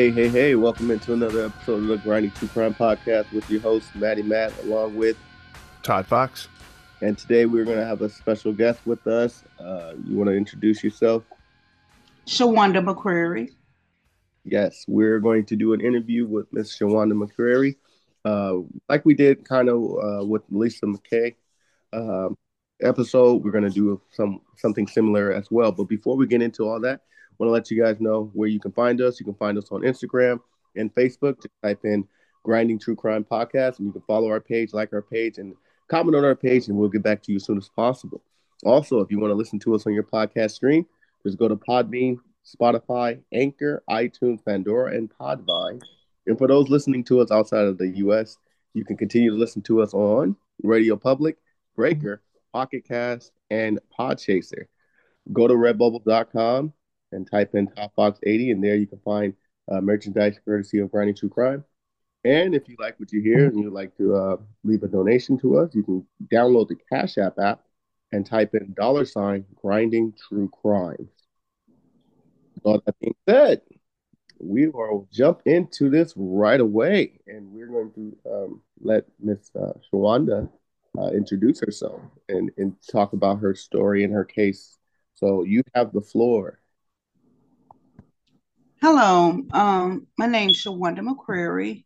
Hey, hey, hey, welcome into another episode of the Grinding True Crime Podcast with your host, Maddie Matt, along with, Todd Fox. and today we're going to have a special guest with us. Uh, you want to introduce yourself? Shawanda McCreary. Yes, we're going to do an interview with Miss Shawanda McCreary, uh, like we did kind of uh, with Lisa McKay um, episode. We're going to do some something similar as well. But before we get into all that, I want to let you guys know where you can find us. You can find us on Instagram and Facebook. Just type in Grinding True Crime Podcast, and you can follow our page, like our page, and comment on our page, and we'll get back to you as soon as possible. Also, if you want to listen to us on your podcast stream, just go to Podbean, Spotify, Anchor, iTunes, Pandora, and Podvine. And for those listening to us outside of the US, you can continue to listen to us on Radio Public, Breaker, Pocket Cast, and Podchaser. Go to redbubble.com and type in Top Box 80, and there you can find uh, merchandise courtesy of Grinding True Crime. And if you like what you hear and you'd like to uh, leave a donation to us, you can download the Cash App app and type in dollar sign grinding true Crime. All that being said, we will jump into this right away, and we're going to um, let Miss uh, Shawanda uh, introduce herself and, and talk about her story and her case. So you have the floor. Hello, um, my name's Shawanda McCreary.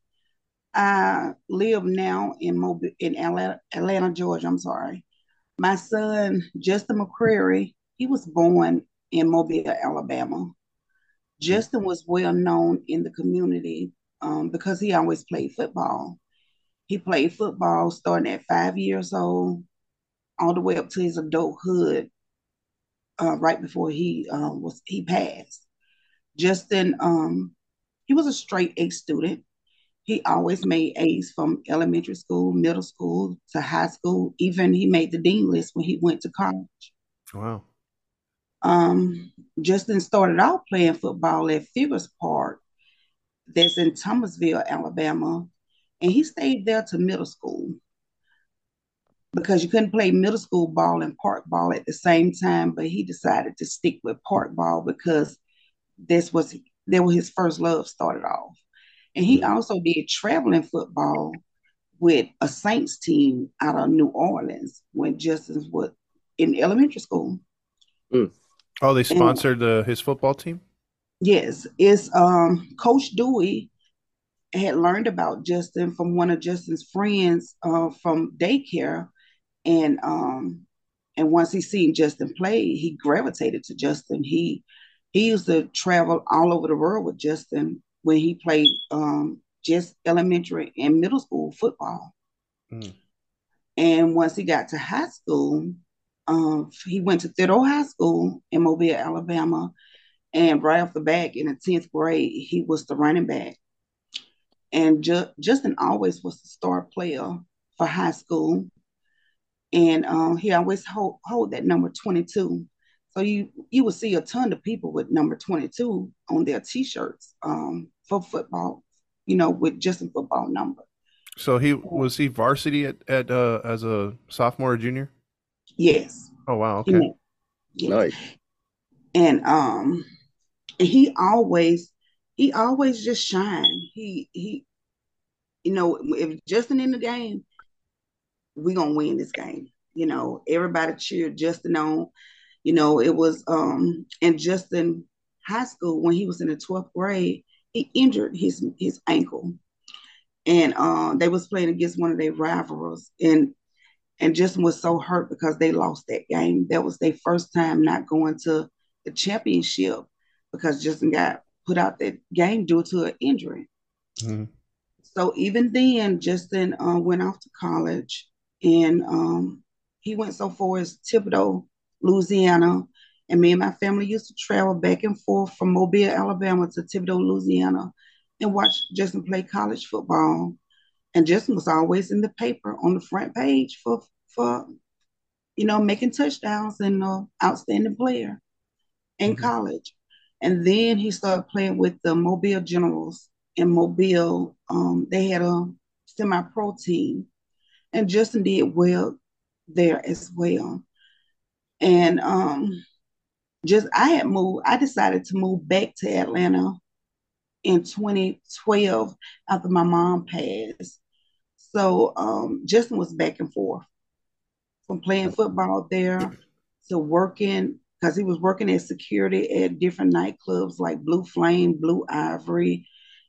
I live now in Mobile, in Atlanta, Atlanta, Georgia. I'm sorry. My son, Justin McCreary, he was born in Mobile, Alabama. Justin was well known in the community um, because he always played football. He played football starting at five years old, all the way up to his adulthood, uh, right before he uh, was he passed. Justin, um, he was a straight A student. He always made A's from elementary school, middle school to high school. Even he made the dean list when he went to college. Wow. Um, Justin started out playing football at Figures Park, that's in Thomasville, Alabama, and he stayed there to middle school because you couldn't play middle school ball and park ball at the same time. But he decided to stick with park ball because this was that was his first love started off, and he also did traveling football with a Saints team out of New Orleans when Justin was in elementary school. Oh, they sponsored uh, his football team? Yes, it's um Coach Dewey had learned about Justin from one of Justin's friends uh, from daycare, and um and once he seen Justin play, he gravitated to Justin. He he used to travel all over the world with Justin when he played um just elementary and middle school football. Hmm. And once he got to high school, um, he went to Theodore High School in Mobile, Alabama, and right off the bat in the tenth grade, he was the running back. And Ju- Justin always was the star player for high school, and um, he always hold hold that number twenty two. So you you would see a ton of people with number twenty two on their T shirts um, for football you know, with Justin football number. So he was he varsity at at uh, as a sophomore or junior? Yes. Oh wow, okay. went- yes. Nice. and um and he always he always just shine he he you know if justin in the game we gonna win this game you know everybody cheered justin on you know it was um in justin high school when he was in the 12th grade he injured his his ankle and um they was playing against one of their rivals and and Justin was so hurt because they lost that game. That was their first time not going to the championship because Justin got put out that game due to an injury. Mhm. So even then, Justin uh, went off to college and um, he went so far as Thibodaux, Louisiana. And me and my family used to travel back and forth from Mobile, Alabama to Thibodaux, Louisiana and watch Justin play college football. And Justin was always in the paper on the front page for, for you know, making touchdowns and uh, outstanding player in Mhm. college. And then he started playing with the Mobile Generals in Mobile. Um, they had a semi-pro team, and Justin did well there as well. And um, just I had moved. I decided to move back to Atlanta in 2012 after my mom passed. So um, Justin was back and forth from playing football there to working because he was working as security at different nightclubs like Blue Flame, Blue Ivory,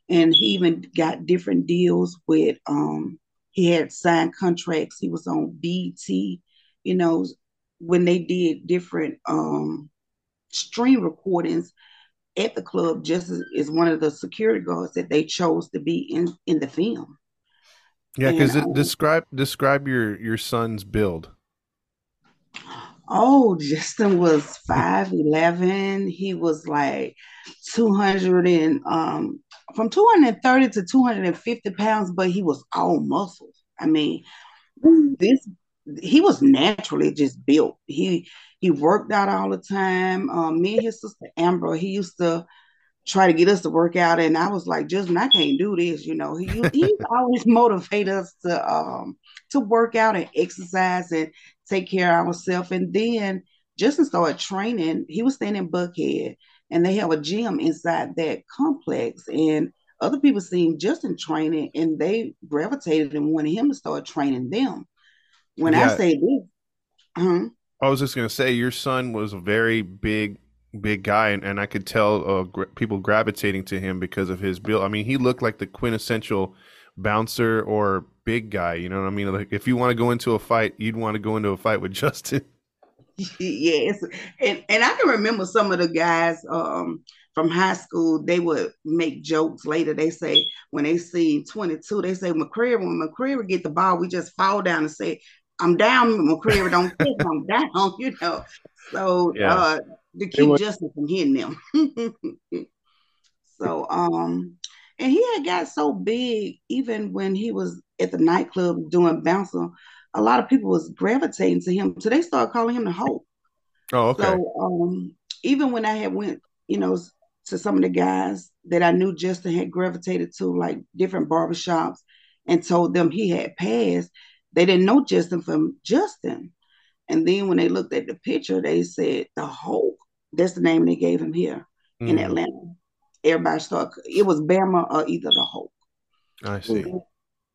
and he even got different deals with. Um, he had signed contracts. He was on BT, you know, when they did different um, stream recordings at the club. Just as, as one of the security guards that they chose to be in in the film. Yeah, because um, describe describe your your son's build. Oh, Justin was 5'11. He was like 200 and um from 230 to 250 pounds, but he was all muscles. I mean, this he was naturally just built. He he worked out all the time. Um, me and his sister Amber, he used to try to get us to work out, and I was like, Justin, I can't do this. You know, he he always motivate us to um to work out and exercise and take care of ourselves. And then Justin started training. He was staying in Buckhead, and they have a gym inside that complex. And other people seen Justin training, and they gravitated and wanted him to start training them. When Yeah. I say this, uh-huh. I was just gonna say your son was a very big, big guy, and, and I could tell uh, gra- people gravitating to him because of his build. I mean, he looked like the quintessential bouncer or big guy. You know what I mean? Like if you want to go into a fight, you'd want to go into a fight with Justin. yes, and and I can remember some of the guys um from high school. They would make jokes later. They say when they see twenty two, they say McCreary. When McCreary would get the ball, we just fall down and say, "I'm down." McCreary don't kick, I'm down. You know, so Yeah. uh, to keep was- Justin from hitting them. so um, and he had got so big even when he was at the nightclub doing bouncer. A lot of people was gravitating to him, so they started calling him the Hulk. Oh, okay. So um, even when I had went, you know, to some of the guys that I knew Justin had gravitated to, like different barbershops, and told them he had passed, they didn't know Justin from Justin. And then when they looked at the picture, they said the Hulk. That's the name they gave him here in Mhm. Atlanta. Everybody started. It was Bama or either the Hulk. I see.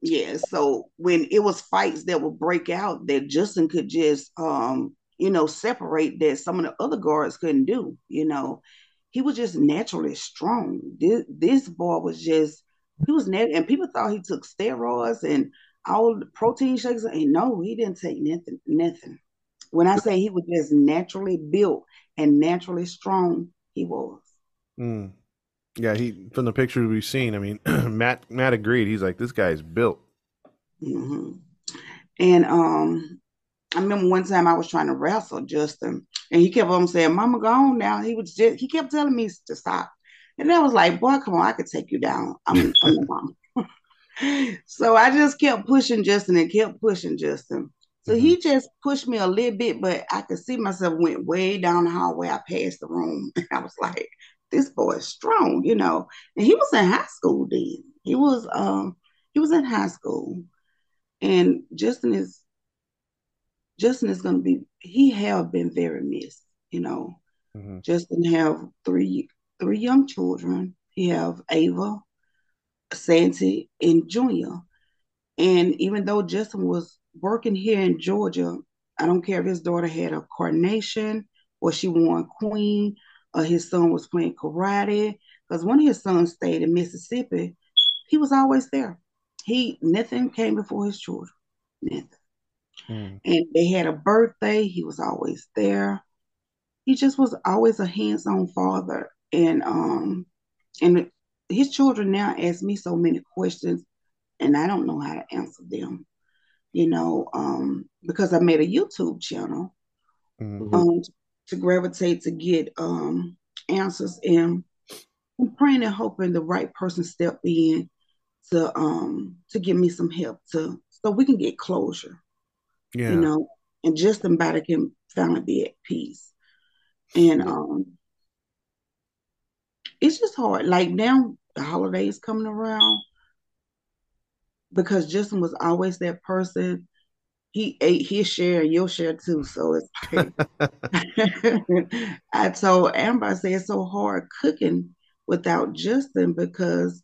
Yeah, so when it was fights that would break out that Justin could just um, you know, separate that some of the other guards couldn't do, you know. He was just naturally strong. This this boy was just he was nat- and people thought he took steroids and all the protein shakes and no, he didn't take nothing nothing. When I say he was just naturally built and naturally strong, he was. Mm. Yeah, he from the pictures we've seen. I mean, Matt Matt agreed. He's like, this guy's built. hmm And um, I remember one time I was trying to wrestle Justin, and he kept on saying, "Mama, go on now." He was just he kept telling me to stop, and I was like, "Boy, come on, I could take you down. I'm, I'm mama." So I just kept pushing Justin and kept pushing Justin. So he just pushed me a little bit, but I could see myself went way down the hallway. I passed the room, and I was like, "This boy is strong," you know. And he was in high school then, He was um he was in high school, and Justin is Justin is going to be he have been very missed. You know, Mhm. Justin have three three young children. He have Ava, Santi, and Junior. And even though Justin was working here in Georgia, I don't care if his daughter had a carnation or she won queen or his son was playing karate. Because when his son stayed in Mississippi, he was always there. He nothing came before his children. Nothing. Mm. And they had a birthday, he was always there. He just was always a hands-on father. And um and his children now ask me so many questions and I don't know how to answer them. You know, um, because I made a YouTube channel Mhm. um, to gravitate to get um, answers, and I'm praying and hoping the right person step in to um, to give me some help to so we can get closure. Yeah. You know, and Justin Body can finally be at peace. And um, it's just hard. Like now, the holidays coming around because Justin was always that person. He ate his share, and your share too. So it's like I told Amber, I said it's so hard cooking without Justin because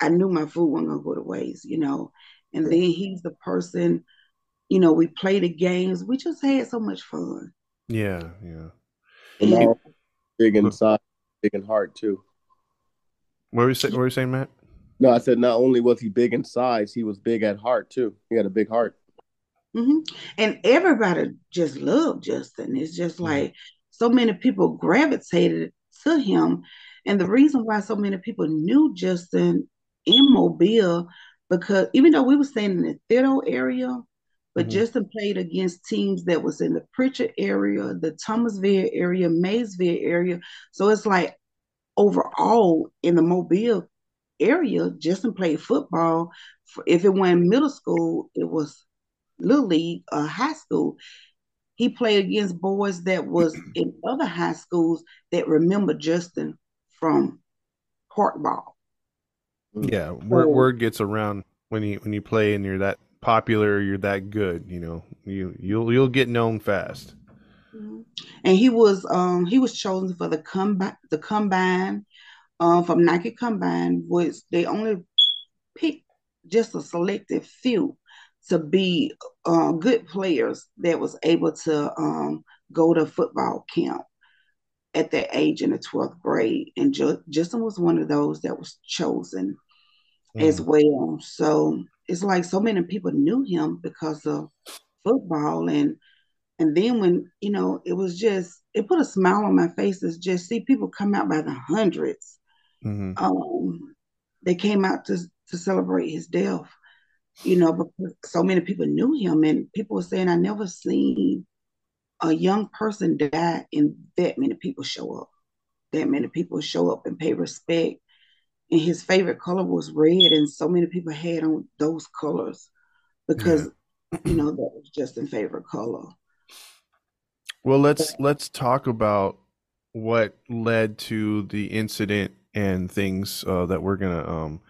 I knew my food wasn't gonna go to waste, you know. And then he's the person, you know, we play the games. We just had so much fun. yeah. Yeah. And And now big in size, big in heart too. What were you saying? What were you saying, Matt? No, I said not only was he big in size, he was big at heart too. He had a big heart. hmm And everybody just loved Justin. It's just Mhm. like so many people gravitated to him. And the reason why so many people knew Justin in Mobile, because even though we were staying in the Theodore area, but Mhm. Justin played against teams that was in the Prichard area, the Thomasville area, Maysville area. So it's like overall in the Mobile area, Justin played football. If it went middle school, it was little league or high school. He played against boys that was in other high schools that remember Justin from park ball. Yeah. Word, word gets around when you when you play and you're that popular, you're that good. You know, you you'll you'll get known fast. And he was um he was chosen for the combine the combine um from Nike Combine, which they only picked just a selected few to be uh, good players that was able to um go to football camp at that age in the 12th grade. And Ju- Justin was one of those that was chosen as Mm. well. So it's like so many people knew him because of football and and then when you know it was just it put a smile on my face to just see people come out by the hundreds. Mhm. Um, they came out to to celebrate his death, you know, because so many people knew him and people were saying I never seen a young person die and that many people show up. That many people show up and pay respect. And his favorite color was red, and so many people had on those colors because you know that was Justin's favorite color. Well, let's let's talk about what led to the incident and things uh, that we're gonna um,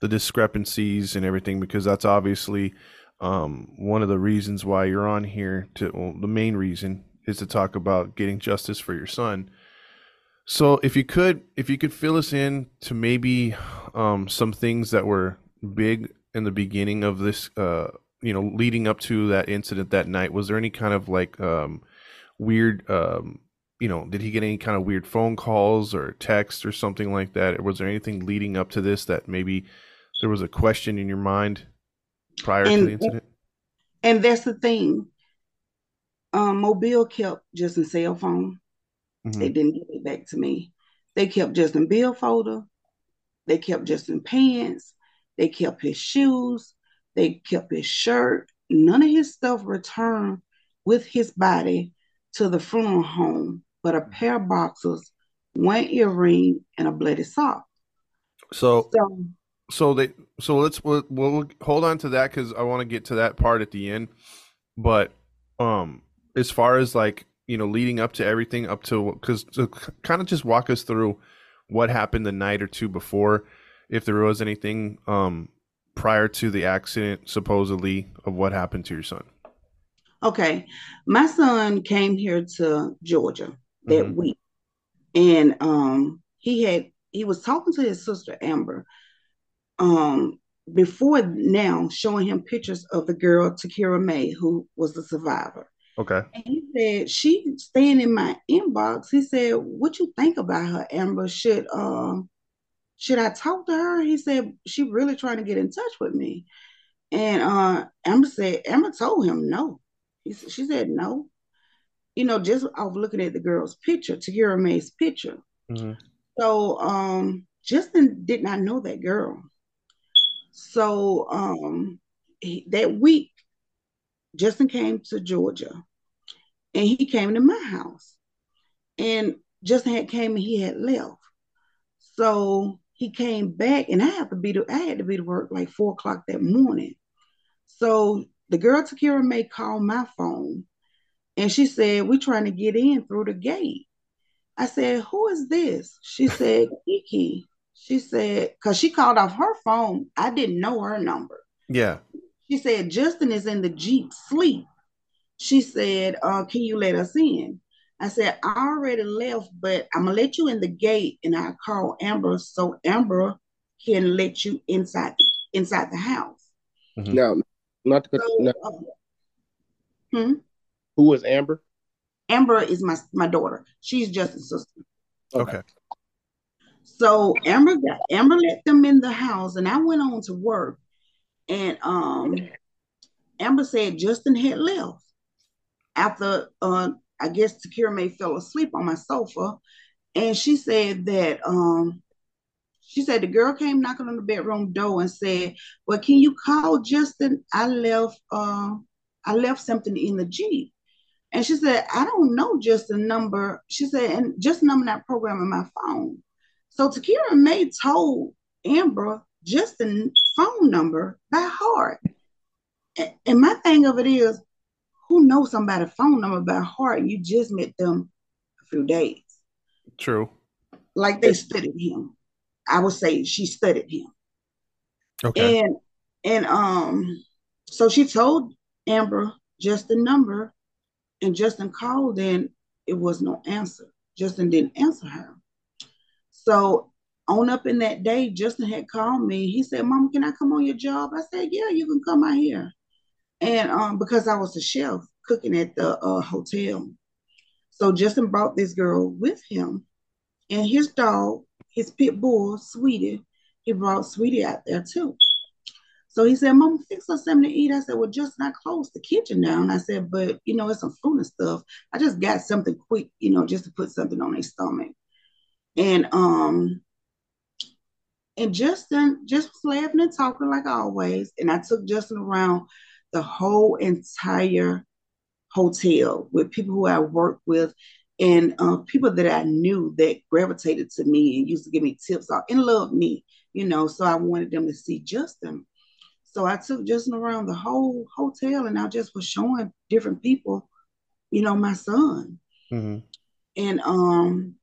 the discrepancies and everything because that's obviously um, one of the reasons why you're on here. To well, the main reason is to talk about getting justice for your son. So, if you could, if you could fill us in to maybe um, some things that were big in the beginning of this, uh, you know, leading up to that incident that night. Was there any kind of like um, weird um you know did he get any kind of weird phone calls or text or something like that or was there anything leading up to this that maybe there was a question in your mind prior to the incident And that's the thing. Um, Mobile kept Justin's cell phone. They Mhm. didn't give it back to me. They kept Justin bill folder. They kept Justin pants. They kept his shoes. They kept his shirt. None of his stuff returned with his body to the funeral home, but a pair of boxers, one earring, and a bloody sock. so So so they so let's we'll, we'll hold on to that because i want to get to that part at the end but um as far as like you know leading up to everything up to because to kind of just walk us through what happened the night or two before if there was anything um, prior to the accident, supposedly, of what happened to your son. Okay, my son came here to Georgia that Mhm. week, and um, he had he was talking to his sister Amber, um, before now, showing him pictures of the girl Takira May, who was the survivor. Okay. And he said, she staying in my inbox. He said, What you think about her, Amber? Should um should I talk to her? He said, She really trying to get in touch with me. And uh Amber said, Amber told him no. He, she said no. You know, just off looking at the girl's picture, Takira May's picture. hmm So um Justin did not know that girl. So um he, that week, Justin came to Georgia and he came to my house. And Justin had came and he had left. So he came back and I had to be to I had to be to work like four o'clock that morning. So the girl Takira May called my phone and she said, We're trying to get in through the gate. I said, Who is this? She said, Kiki. She said, because she called off her phone. I didn't know her number. Yeah. She said, Justin is in the Jeep sleep. She said, uh, Can you let us in? I said, I already left, but I'm going to let you in the gate and I'll call Amber so Amber can let you inside the, inside the house. Now, not to cut, So, now, uh, hmm? who was Amber? Amber is my, my daughter. She's Justin's sister. Okay. So Amber got Amber let them in the house, and I went on to work. And um, Amber said Justin had left after uh, I guess Takira May fell asleep on my sofa, and she said that um, she said the girl came knocking on the bedroom door and said, "Well, can you call Justin? I left uh, I left something in the Jeep." And she said, I don't know Justin number. She said, and Justin number not programming my phone. So Takira May told Amber Justin phone number by heart. And my thing of it is, who knows somebody's phone number by heart? You just met them a few days. True. Like they studied him. I would say she studied him. Okay. And and um, so she told Amber just the number, and Justin called, and it was no answer. Justin didn't answer her. So on up in that day, Justin had called me. He said, "Mama, can I come on your job?" I said, "Yeah, you can come out here." And um, because I was the chef cooking at the uh, hotel, so Justin brought this girl with him, and his dog, his pit bull, Sweetie. He brought Sweetie out there too. So he said, Mama, fix us something to eat. I said, Well, just not close the kitchen down. I said, But you know, it's some food and stuff. I just got something quick, you know, just to put something on their stomach. And um, and Justin just was laughing and talking like always. And I took Justin around the whole entire hotel with people who I worked with and uh, people that I knew that gravitated to me and used to give me tips out and loved me, you know. So I wanted them to see Justin. So I took Justin around the whole hotel and I just was showing different people, you know, my son. hmm And um,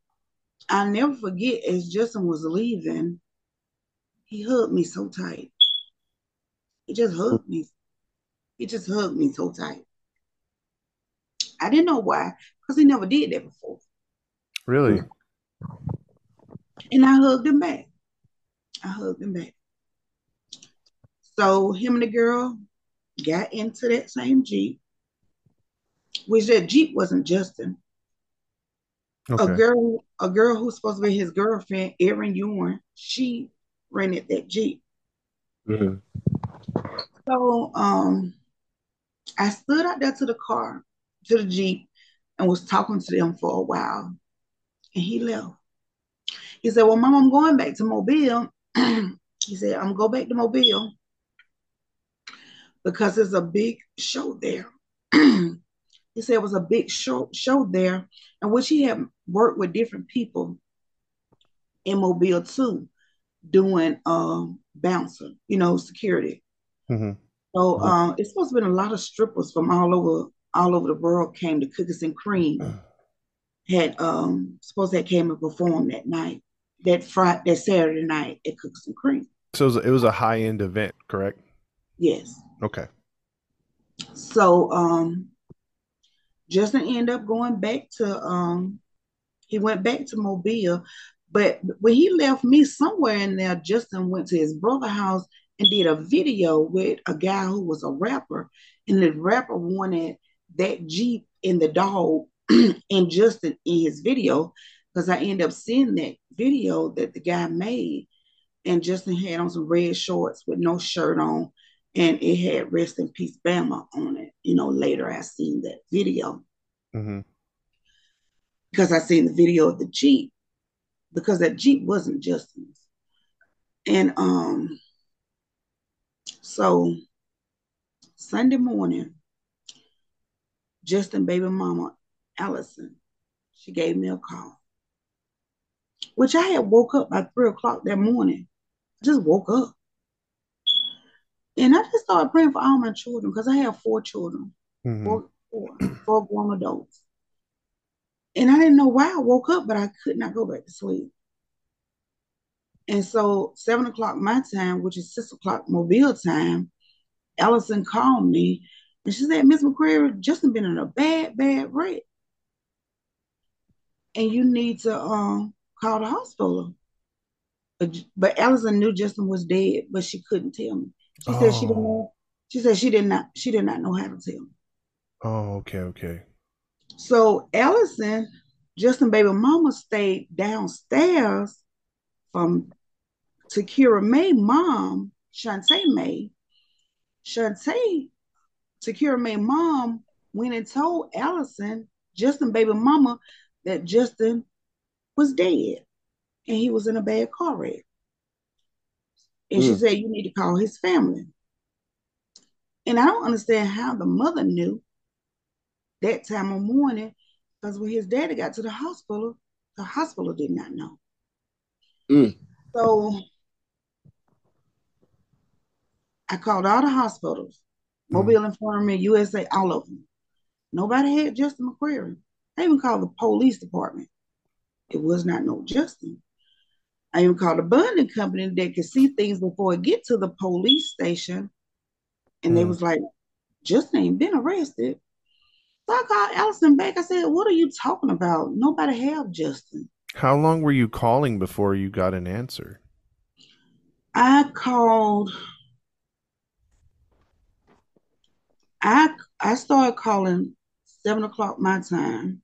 I'll never forget as Justin was leaving, he hugged me so tight. He just hugged me. He just hugged me so tight. I didn't know why, because he never did that before. Really? And I hugged him back. I hugged him back. So him and the girl got into that same Jeep, which that Jeep wasn't Justin. Okay. A girl, a girl who's supposed to be his girlfriend, Erin Ewan, she rented that Jeep. Mm-hmm. So um I stood out there to the car, to the Jeep, and was talking to them for a while. And he left. He said, Well, Mom, I'm going back to Mobile. he said, I'm going go back to Mobile because there's a big show there. he said it was a big show, show there, in which he had worked with different people in Mobile too, doing um bouncer, you know, security. hmm So um, it's supposed to have been a lot of strippers from all over all over the world came to Cookies and Cream. Had um supposed that came and performed that night. that Friday, that Saturday night at Cookies and Cream. So it was, it was a high end event, correct? Yes. Okay. So um Justin ended up going back to um he went back to Mobile, but when he left me somewhere in there, Justin went to his brother's house and did a video with a guy who was a rapper, and the rapper wanted that Jeep and the dog and Justin in his video because I end up seeing that video that the guy made, and Justin had on some red shorts with no shirt on, and it had "Rest in Peace Bama" on it. You know, later I seen that video hmm because I seen the video of the Jeep because that Jeep wasn't Justin's, and um, so Sunday morning, Justin baby mama Allison, she gave me a call, which I had woke up by three o'clock that morning. I just woke up. And I just started praying for all my children because I have four children, hmm four, four, four grown adults. And I didn't know why I woke up, but I could not go back to sleep. And so seven o'clock my time, which is six o'clock Mobile time, Allison called me and she said, Miss McCreary, Justin been in a bad, bad wreck. And you need to um call the hospital. But, but Allison knew Justin was dead, but she couldn't tell me. She said she didn't Oh. know. She said she did not she did not know how to tell me. Oh, okay, okay. So Allison, Justin baby mama stayed downstairs from Takira May mom, Shantae May. Shantae, Takira May mom went and told Allison, Justin baby mama, that Justin was dead and he was in a bad car wreck. And she Mm. said, You need to call his family. And I don't understand how the mother knew that time of morning because when his daddy got to the hospital, the hospital did not know. Mm. So I called all the hospitals, Mobile Infirmary, USA, all of them. Nobody had Justin McCreary. I even called the police department. It was not no Justin. I even called a bonding company that could see things before it get to the police station. And they Mm. was like, Justin ain't been arrested. So I called Allison back. I said, What are you talking about? Nobody have Justin. How long were you calling before you got an answer? I called. I I started calling seven o'clock my time,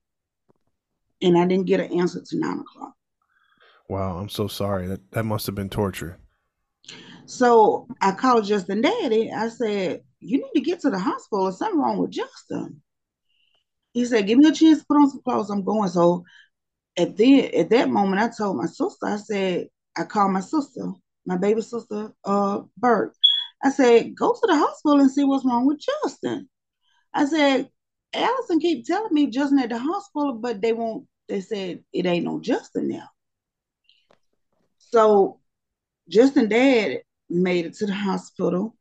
and I didn't get an answer to nine o'clock. Wow, I'm so sorry. That that must have been torture. So I called Justin Daddy. I said, "You need to get to the hospital. There's something wrong with Justin." He said, "Give me a chance to put on some clothes. I'm going." So at the at that moment, I told my sister. I said, I called my sister, my baby sister, uh, Bert. I said, "Go to the hospital and see what's wrong with Justin." I said, "Allison keep telling me Justin at the hospital, but they won't." They said it ain't no Justin now. So Justin dad made it to the hospital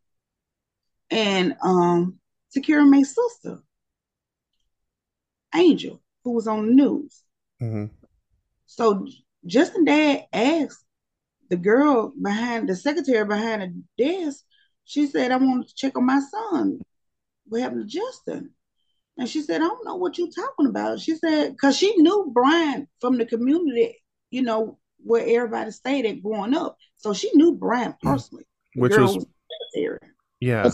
and um Takira May sister, Angel, who was on the news. hmm So Justin dad asked the girl behind the secretary behind the desk, she said, I want to check on my son. What happened to Justin? And she said, I don't know what you're talking about. She said, because she knew Brian from the community, you know, where everybody stayed at growing up. So she knew Brian personally. The Which girl was was yeah.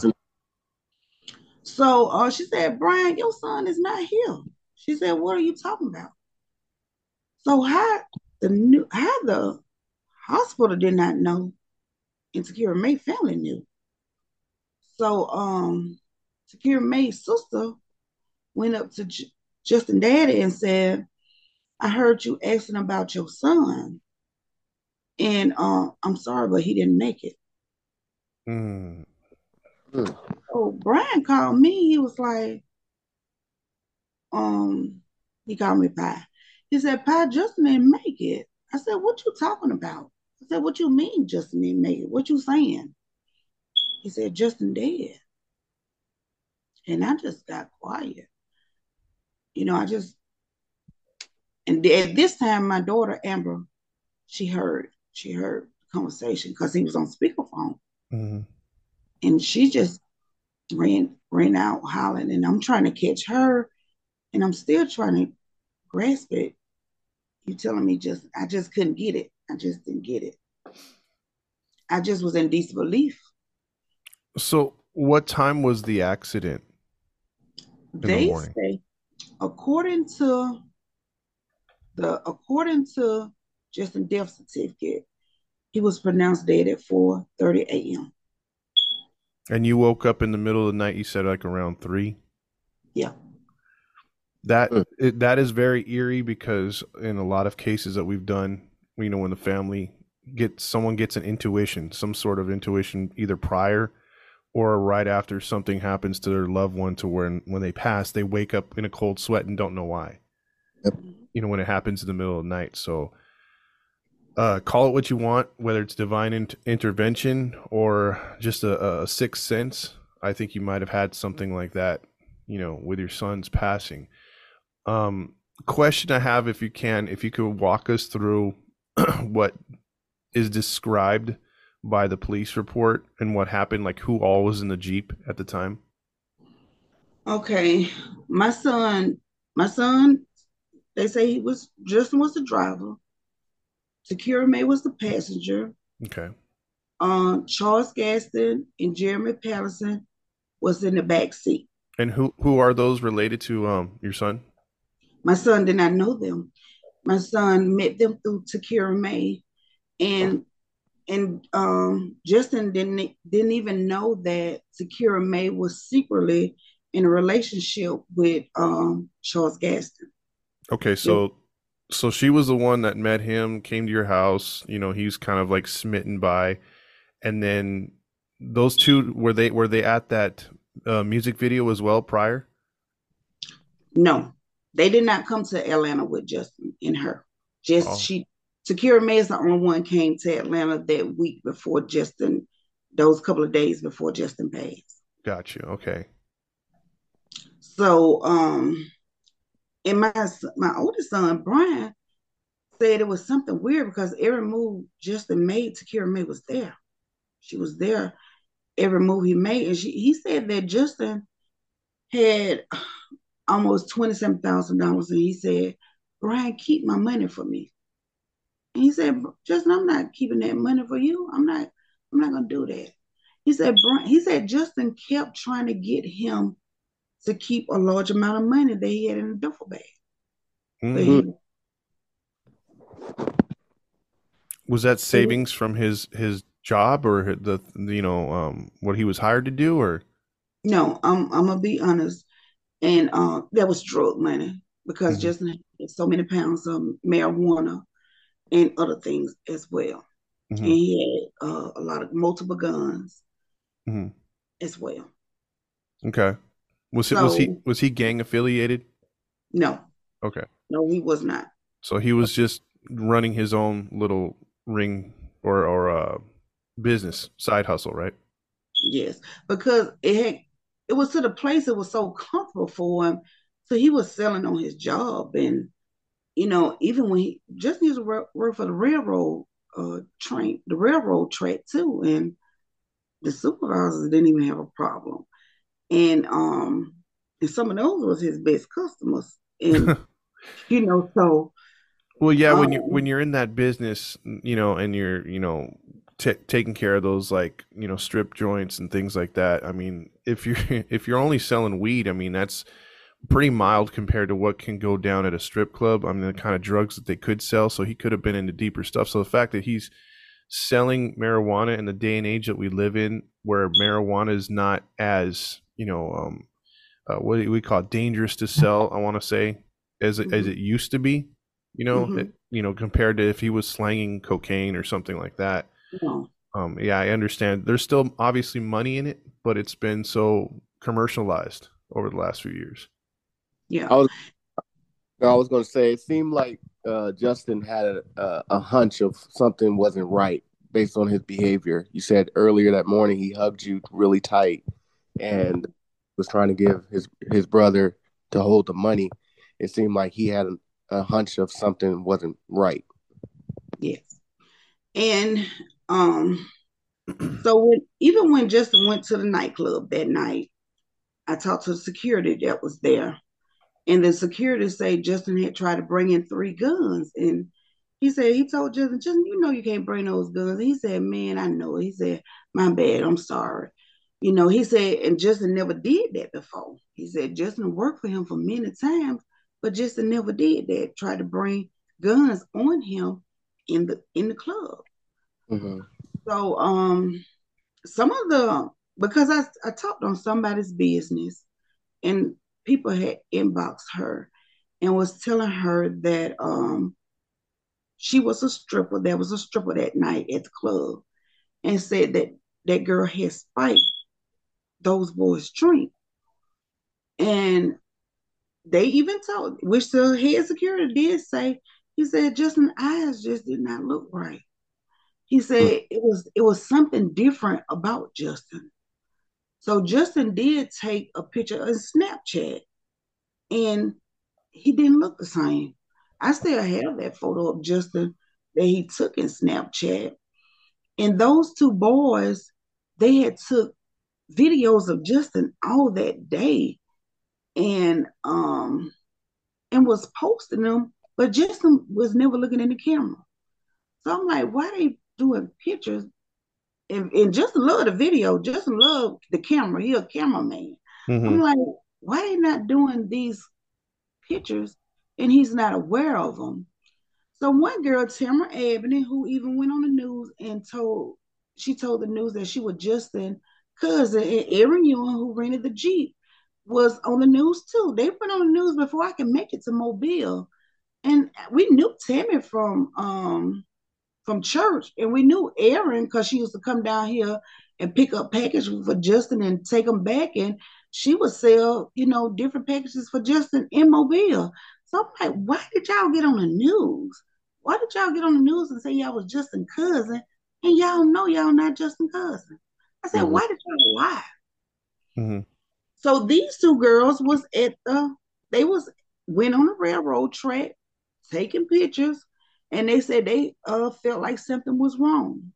So uh, she said, Brian, your son is not here. She said, What are you talking about? So how the new how the hospital did not know and Takira May family knew. So um Takira May's sister went up to J- Justin Daddy and said, I heard you asking about your son. And uh, I'm sorry, but he didn't make it. Mm. Oh, Brian called me. He was like, um, he called me Pie. He said, Pie, Justin didn't make it. I said, What you talking about? I said, What you mean Justin didn't make it? What you saying? He said, Justin dead. And I just got quiet. You know, I just and at this time my daughter Amber, she heard she heard the conversation because he was on speakerphone, Mhm. and she just ran ran out hollering, and I'm trying to catch her, and I'm still trying to grasp it. You telling me just I just couldn't get it. I just didn't get it. I just was in disbelief. So, what time was the accident? the they morning. say, according to the according to Justin death certificate, he was pronounced dead at 4:30 a.m. And you woke up in the middle of the night. You said like around three. Yeah. That Mm. it, that is very eerie because in a lot of cases that we've done, you know, when the family gets someone gets an intuition, some sort of intuition, either prior or right after something happens to their loved one, to when when they pass, they wake up in a cold sweat and don't know why. Yep. You know, when it happens in the middle of the night. So, uh, call it what you want, whether it's divine int- intervention or just a, a sixth sense. I think you might have had something like that, you know, with your son's passing. Um, question I have, if you can, if you could walk us through what is described by the police report and what happened, like who all was in the Jeep at the time. Okay, my son, my son, they say he was Justin was the driver. Takira May was the passenger. Okay. Um, Charles Gaston and Jeremy Patterson was in the back seat. And who who are those related to um your son? My son did not know them. My son met them through Takira May, and and um, Justin didn't didn't even know that Takira May was secretly in a relationship with um, Charles Gaston. Okay, so so she was the one that met him, came to your house, you know, he's kind of like smitten by and then those two were they were they at that uh, music video as well prior? No, they did not come to Atlanta with Justin and her. Just Oh. she May is the only one came to Atlanta that week before Justin, those couple of days before Justin passed. Got you. Okay. So, um, and my my oldest son Brian said it was something weird because every move Justin made, Takira May was there. She was there every move he made, and she he said that Justin had almost twenty seven thousand dollars, and he said, "Brian, keep my money for me." And he said, "Justin, I'm not keeping that money for you. I'm not. I'm not gonna do that." He said, he said Justin kept trying to get him to keep a large amount of money that he had in a duffel bag. for Mm. him. Was that savings from his his job or the you know um what he was hired to do or No, I'm I'm gonna be honest, and uh, that was drug money because Mhm. Justin had so many pounds of marijuana and other things as well, Mhm. and he had uh, a lot of multiple guns Mhm. as well. Okay. Was it was he was he gang affiliated? No, Okay. no, he was not. So he was just running his own little ring or or uh business side hustle, right? Yes, because it had it was to the place it was so comfortable for him, so he was selling on his job, and you know, even when he just used to work, work for the railroad uh train, the railroad track too, and the supervisors didn't even have a problem, and um, and some of those was his best customers, and you know, so Well, yeah, when you Um, when you're in that business, you know, and you're, you know, ta taking care of those like, you know, strip joints and things like that. I mean, if you're if you're only selling weed, I mean, that's pretty mild compared to what can go down at a strip club. I mean, the kind of drugs that they could sell. So he could have been into deeper stuff. So the fact that he's selling marijuana in the day and age that we live in, where marijuana is not as, you know, um, uh, what do we call it, dangerous to sell. I want to say as it, as Mhm. it used to be. You know, Mhm. it- you know, compared to if he was slanging cocaine or something like that. know, Um, yeah, I understand. There's still obviously money in it, but it's been so commercialized over the last few years. Yeah, I was I was going to say it seemed like uh, Justin had a, a, a hunch of something wasn't right based on his behavior. You said earlier that morning he hugged you really tight and was trying to give his his brother to hold the money. It seemed like he had a, a hunch of something wasn't right. yes. And um, so when, even when Justin went to the nightclub that night, I talked to the security that was there, and the security said Justin had tried to bring in three guns, and he said he told Justin, Justin, you know you can't bring those guns. And he said, man, I know. He said, my bad, I'm sorry. You know, he said, and Justin never did that before. He said Justin worked for him for many times, but Justin never did that. Tried to bring guns on him in the in the club. Mhm. So um some of the because I, I talked on somebody's business and people had inboxed her and was telling her that um she was a stripper. There was a stripper that night at the club and said that that girl had spiked those boys' drink. And they even told, which the head security did say, he said Justin's eyes just did not look right. He said it was it was something different about Justin. So Justin did take a picture of Snapchat and he didn't look the same. I still have that photo of Justin that he took in Snapchat. And those two boys, they had took videos of Justin all that day and um and was posting them, but Justin was never looking in the camera. So I'm like, why they doing pictures? And, and Justin loved the video. just love the camera. He a cameraman. Mhm. I'm like, why they not doing these pictures and he's not aware of them? So one girl, Tamara Ebony, who even went on the news and told she told the news that she was Justin cousin and Aaron Ewing, who rented the Jeep, was on the news too. They went on the news before I could make it to Mobile. And we knew Tammy from um from church, and we knew Erin because she used to come down here and pick up packages for Justin and take them back, and she would sell, you know, different packages for Justin in Mobile. So I'm like, why did y'all get on the news? Why did y'all get on the news and say y'all was Justin cousin, and y'all know y'all not Justin cousin? I said, Mhm. why did y'all lie? Mhm. So these two girls was at the they was went on the railroad track taking pictures and they said they uh felt like something was wrong.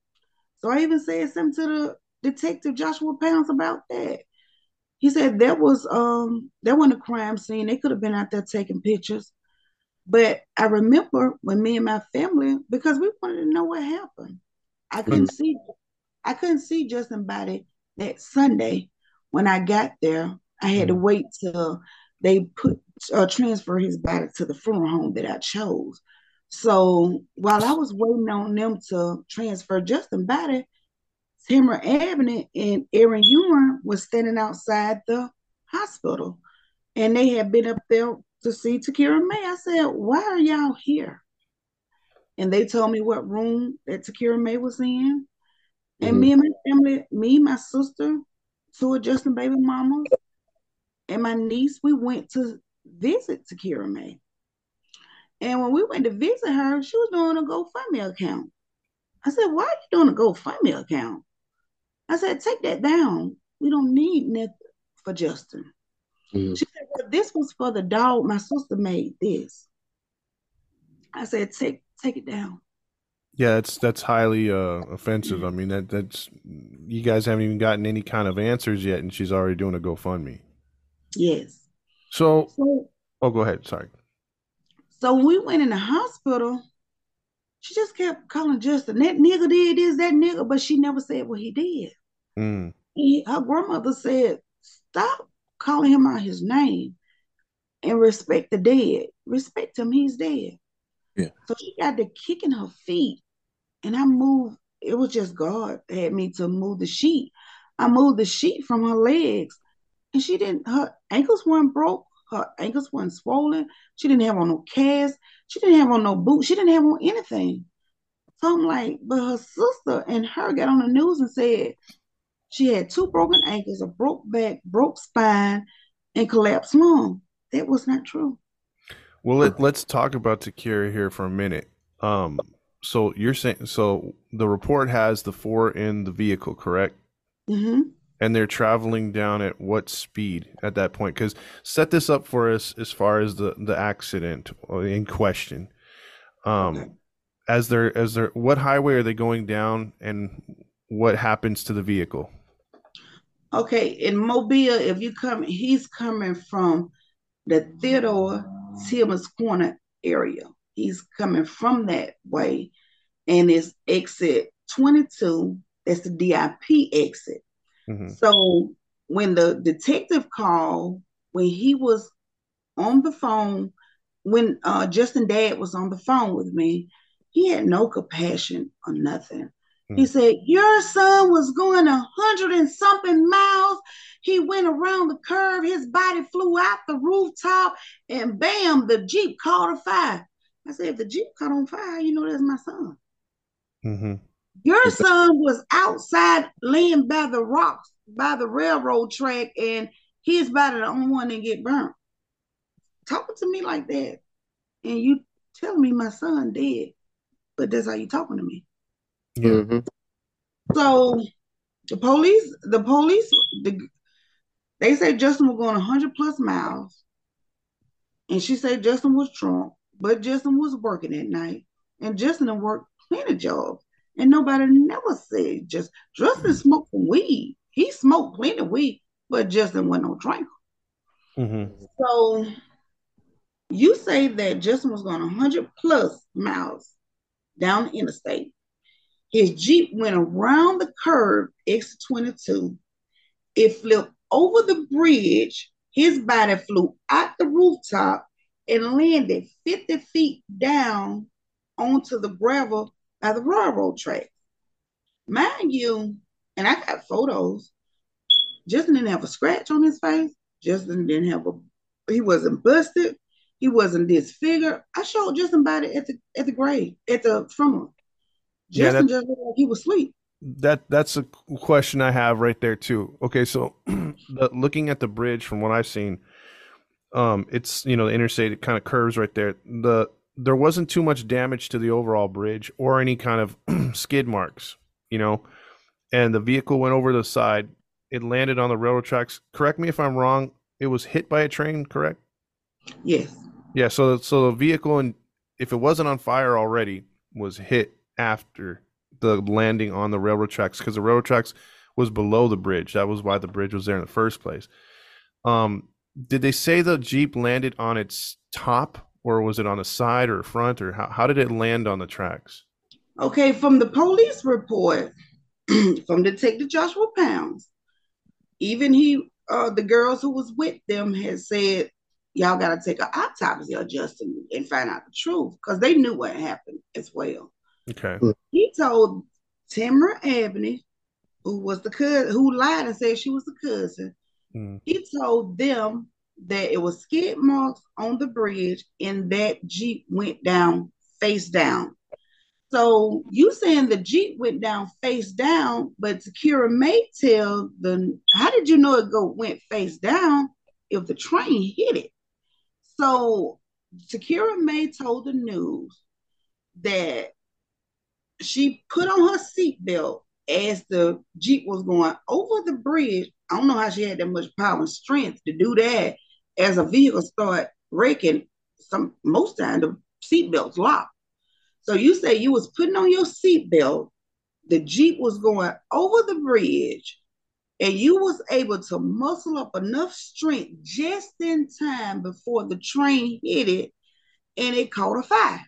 So I even said something to the detective Joshua Pounds about that. He said that was um that wasn't a crime scene. They could have been out there taking pictures. But I remember when me and my family, because we wanted to know what happened. I couldn't see I couldn't see Justin body that Sunday when I got there. I had to wait till they put uh, transfer his body to the funeral home that I chose. So while I was waiting on them to transfer Justin body, Tamara Ebony and Aaron Ewing was standing outside the hospital, and they had been up there to see Takira May. I said, "Why are y'all here?" And they told me what room that Takira May was in. And Mhm. me and my family, me, my sister, two of Justin baby mamas, and my niece, we went to visit Takira May. And when we went to visit her, she was doing a GoFundMe account. I said, Why are you doing a GoFundMe account? I said, Take that down. We don't need nothing for Justin. Mhm. She said, Well, this was for the dog. My sister made this. I said, Take take it down. Yeah, that's that's highly uh, offensive. I mean, that that's you guys haven't even gotten any kind of answers yet, and she's already doing a GoFundMe. Yes. So, So oh, go ahead. Sorry. So when we went in the hospital, she just kept calling Justin, that nigga did this, that nigga, but she never said what he did. Mm, He, her grandmother said, stop calling him out his name and respect the dead. Respect him, he's dead. Yeah. So she got to kicking her feet. And I moved, it was just God had me to move the sheet. I moved the sheet from her legs. And she didn't, her ankles weren't broke. Her ankles weren't swollen. She didn't have on no cast. She didn't have on no boots. She didn't have on anything. So I'm like, but her sister and her got on the news and said she had two broken ankles, a broke back, broke spine, and collapsed lung. That was not true. well, let, let's talk about Takira here for a minute. Um, so you're saying so the report has the four in the vehicle, correct? hmm And they're traveling down at what speed at that point? Because set this up for us as far as the the accident in question. Um, as they're as they're what highway are they going down and what happens to the vehicle? Okay, in Mobile, if you come, he's coming from the Theodore Tillman's Corner area. He's coming from that way, and it's exit 22. That's the DIP exit. Hmm So when the detective called, when he was on the phone, when uh, Justin Dad was on the phone with me, he had no compassion or nothing. He Hmm. said, Your son was going a hundred and something miles. He went around the curve, his body flew out the rooftop, and bam, the Jeep caught a fire. I said, If the Jeep caught on fire, you know that's my son. hmm Your son was outside laying by the rocks, by the railroad track, and he's about the only one that get burnt. Talking to me like that, and you telling me my son dead, but that's how you talking to me. Yeah. Mhm. So the police, the police, the, they say Justin was going 100 plus miles, and she said Justin was drunk, but Justin was working at night, and Justin worked plenty jobs, and nobody never said just Justin smoked some weed. He smoked plenty of weed, but Justin wasn't no drinker. hmm So you say that Justin was going 100 plus miles down the interstate. His Jeep went around the curve, exit 22. It flipped over the bridge. His body flew out the rooftop and landed 50 feet down onto the gravel by the railroad track. Mind you, and I got photos, Justin didn't have a scratch on his face. Justin didn't have a, he wasn't busted. He wasn't disfigured. I showed Justin body at the at the grave, at the funeral. Yeah, Justin just looked like he was asleep. That that's a question I have right there too. Okay, so the, looking at the bridge from what I've seen, um, it's you know the interstate it kind of curves right there. The there wasn't too much damage to the overall bridge or any kind of skid marks, you know, and the vehicle went over the side. It landed on the railroad tracks. Correct me if I'm wrong. It was hit by a train, correct? Yes. Yeah, so so the vehicle and if it wasn't on fire already was hit after the landing on the railroad tracks because the railroad tracks was below the bridge. That was why the bridge was there in the first place. Um, did they say the Jeep landed on its top or was it on the side or front or how, how did it land on the tracks? Okay, from the police report from Detective Joshua Pounds, even he, uh, the girls who was with them had said, y'all got to take an autopsy of Justin and find out the truth because they knew what happened as well. Okay. He told Tamara Ebony, who was the cousin, who lied and said she was the cousin, Mm. he told them that it was skid marks on the bridge and that Jeep went down face down. So you saying the Jeep went down face down, but Takira May tell the how did you know it go went face down if the train hit it? So Takira May told the news that she put on her seatbelt as the Jeep was going over the bridge. I don't know how she had that much power and strength to do that as a vehicle start braking. Some most time the seatbelt's locked. So you say you was putting on your seatbelt, the Jeep was going over the bridge, and you was able to muscle up enough strength just in time before the train hit it and it caught a fire.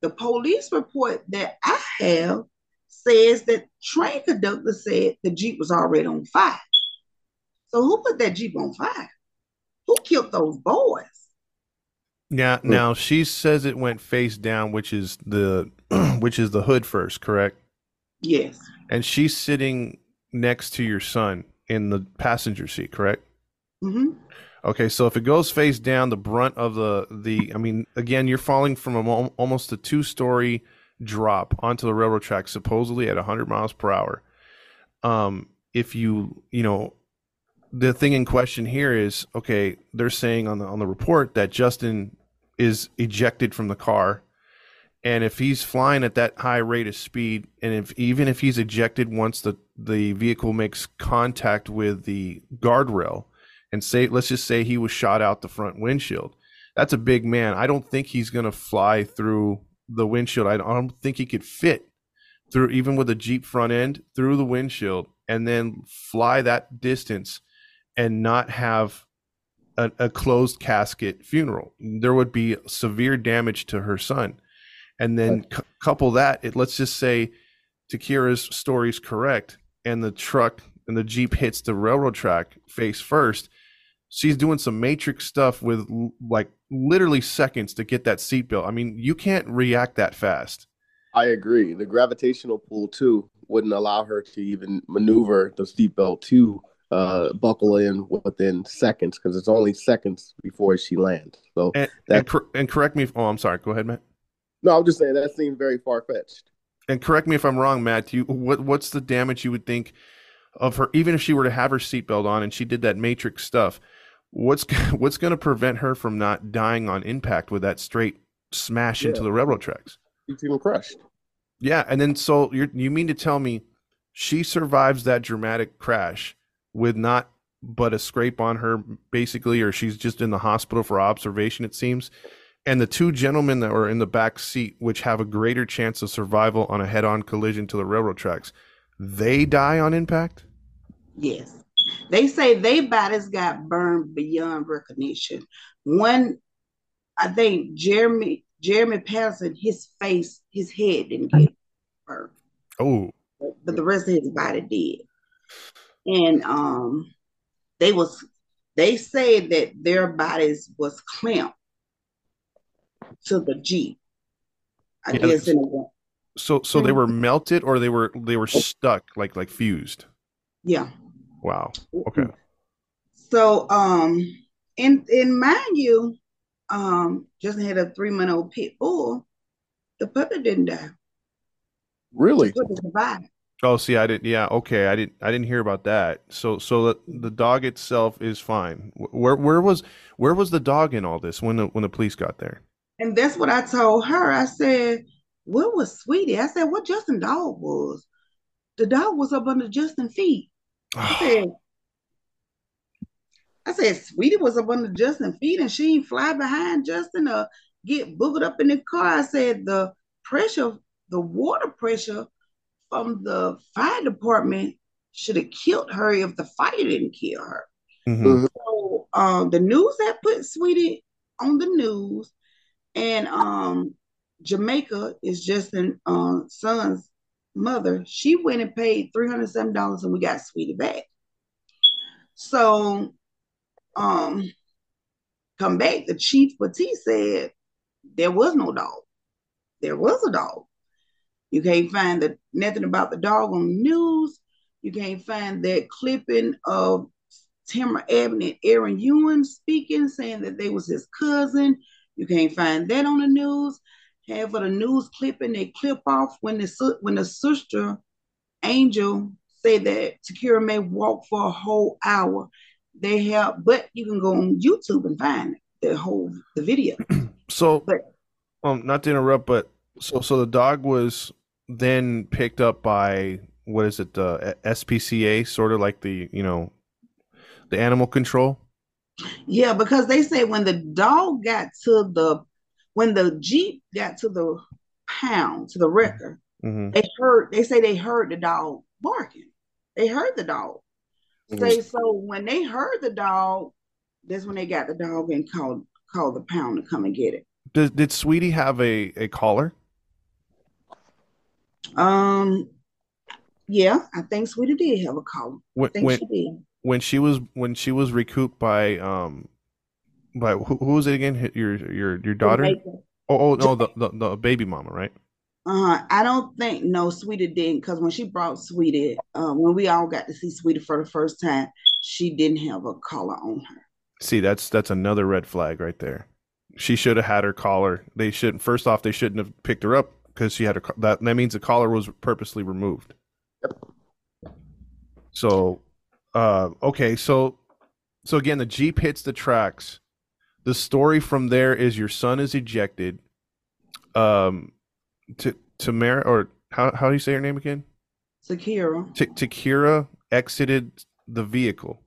The police report that I have says that train conductor said the Jeep was already on fire. So who put that Jeep on fire? Who killed those boys? Yeah, now she says it went face down, which is the which is the hood first, correct? Yes. And she's sitting next to your son in the passenger seat, correct? Mm-hmm. Okay, so if it goes face down, the brunt of the the I mean, again, you're falling from a, almost a two story drop onto the railroad track, supposedly at 100 miles per hour. Um, if you you know, the thing in question here is okay. They're saying on the on the report that Justin is ejected from the car, and if he's flying at that high rate of speed, and if even if he's ejected once the the vehicle makes contact with the guardrail and say let's just say he was shot out the front windshield that's a big man i don't think he's going to fly through the windshield. I don't think he could fit through even with a Jeep front end through the windshield and then fly that distance and not have a, a closed casket funeral. There would be severe damage to her son. And then Right. couple that, it, let's just say Takira's story is correct and the truck and the Jeep hits the railroad track face first. She's doing some matrix stuff with like literally seconds to get that seatbelt. I mean, you can't react that fast. I agree. The gravitational pull too wouldn't allow her to even maneuver the seatbelt to uh, buckle in within seconds because it's only seconds before she lands. So And, That- and, cor- and correct me if, oh, I'm sorry. Go ahead, Matt. no, I'm just saying that seems very far fetched. And correct me if I'm wrong, Matt. You what what's the damage you would think of her, even if she were to have her seatbelt on and she did that matrix stuff? What's what's going to prevent her from not dying on impact with that straight smash into the railroad tracks? She's even crushed. Yeah, and then so you you mean to tell me she survives that dramatic crash with not but a scrape on her basically or she's just in the hospital for observation it seems. And the two gentlemen that were in the back seat which have a greater chance of survival on a head-on collision to the railroad tracks, they die on impact? Yes. They say they bodies got burned beyond recognition. One, I think Jeremy Jeremy Patterson, his face, his head didn't get burned, Oh, but the rest of his body did. And um they was they say that their bodies was clamped to the Jeep. I Yeah, guess in a, so so they were melted or they were they were stuck like like fused. yeah. Wow. Okay. So, um, and and mind you, um, Justin had a three month old pit bull. The puppy didn't die. Really? The puppy survived. Oh, see, I didn't. Yeah, okay, I didn't. I didn't hear about that. So, so the, the dog itself is fine. Where, where was, where was the dog in all this when the when the police got there? And that's what I told her. I said, "What was Sweetie?" I said, "What Justin dog was? The dog was up under Justin feet." I ah. said, "I said Sweetie was up under Justin feet, and she fly behind Justin or get boogered up in the car." I said, "The pressure, the water pressure from the fire department should have killed her if the fire didn't kill her." Mhm. So um, the news that put Sweetie on the news, and um, Jamaica is Justin uh, son's mother. She went and paid three hundred seven dollars, and we got Sweetie back. So, um, come back. The chief Petit said there was no dog. There was a dog. You can't find the nothing about the dog on the news. You can't find that clipping of Tamara Abbott and Aaron Ewan speaking, saying that they was his cousin. You can't find that on the news. Half of the news clipping they clip off when the when the sister Angel said that Takira May walk for a whole hour. They have, but you can go on YouTube and find the whole the video. So, But- um, not to interrupt, but so so the dog was then picked up by what is it, the uh, SPCA, sort of like the you know, the animal control. Yeah, because they say when the dog got to the when the Jeep got to the pound, to the mm-hmm. wrecker, hmm they heard they say they heard the dog barking. They heard the dog. Mm-hmm. Say so when they heard the dog, that's when they got the dog and called called the pound to come and get it. Did did Sweetie have a a collar? Um yeah, I think Sweetie did have a collar. I When think when she did. when she was when she was recouped by um by who, who was it again? Your your your daughter? Jamaica. Oh oh no, the, the the baby mama, right? Uh, huh. I don't think no, Sweetie didn't, because when she brought Sweetie, uh, when we all got to see Sweetie for the first time, she didn't have a collar on her. See, that's that's another red flag right there. She should have had her collar. They shouldn't. First off, they shouldn't have picked her up because she had a that. That means the collar was purposely removed. Yep. So, uh, okay, so so again, the jeep hits the tracks. The story from there is your son is ejected. Um, to to Tamara or how how do you say her name again? Sakira, T- Takira exited the vehicle,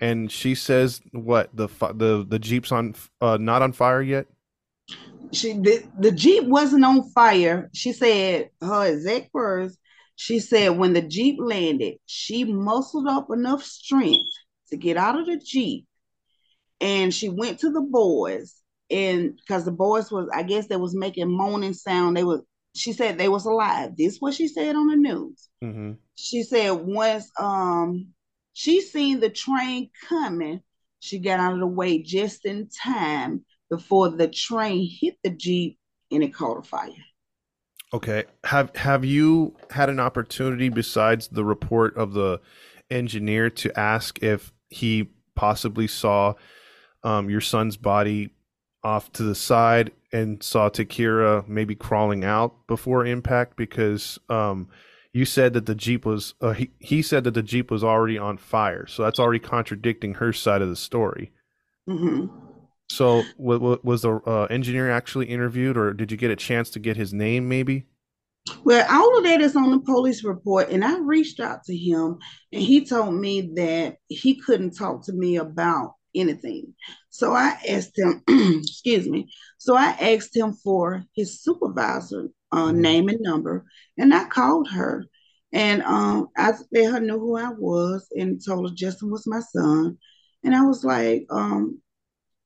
and she says, "What the fi- the the jeep's on uh, not on fire yet." She the, the Jeep wasn't on fire. She said her exact words. She said when the Jeep landed, she muscled up enough strength to get out of the Jeep and she went to the boys and because the boys was i guess they was making moaning sound they was she said they was alive this is what she said on the news Mm-hmm. she said once um she seen the train coming she got out of the way just in time before the train hit the jeep and it caught a fire Okay. Have have you had an opportunity besides the report of the engineer to ask if he possibly saw um, your son's body off to the side and saw Takira maybe crawling out before impact? Because um, you said that the jeep was uh, he he said that the jeep was already on fire, so that's already contradicting her side of the story. hmm So, was the uh, engineer actually interviewed, or did you get a chance to get his name? Maybe. Well, all of that is on the police report, and I reached out to him, and he told me that he couldn't talk to me about anything. So I asked him, excuse me. So I asked him for his supervisor uh, Mhm. name and number, and I called her, and um, I let her know who I was, and told her Justin was my son, and I was like, um,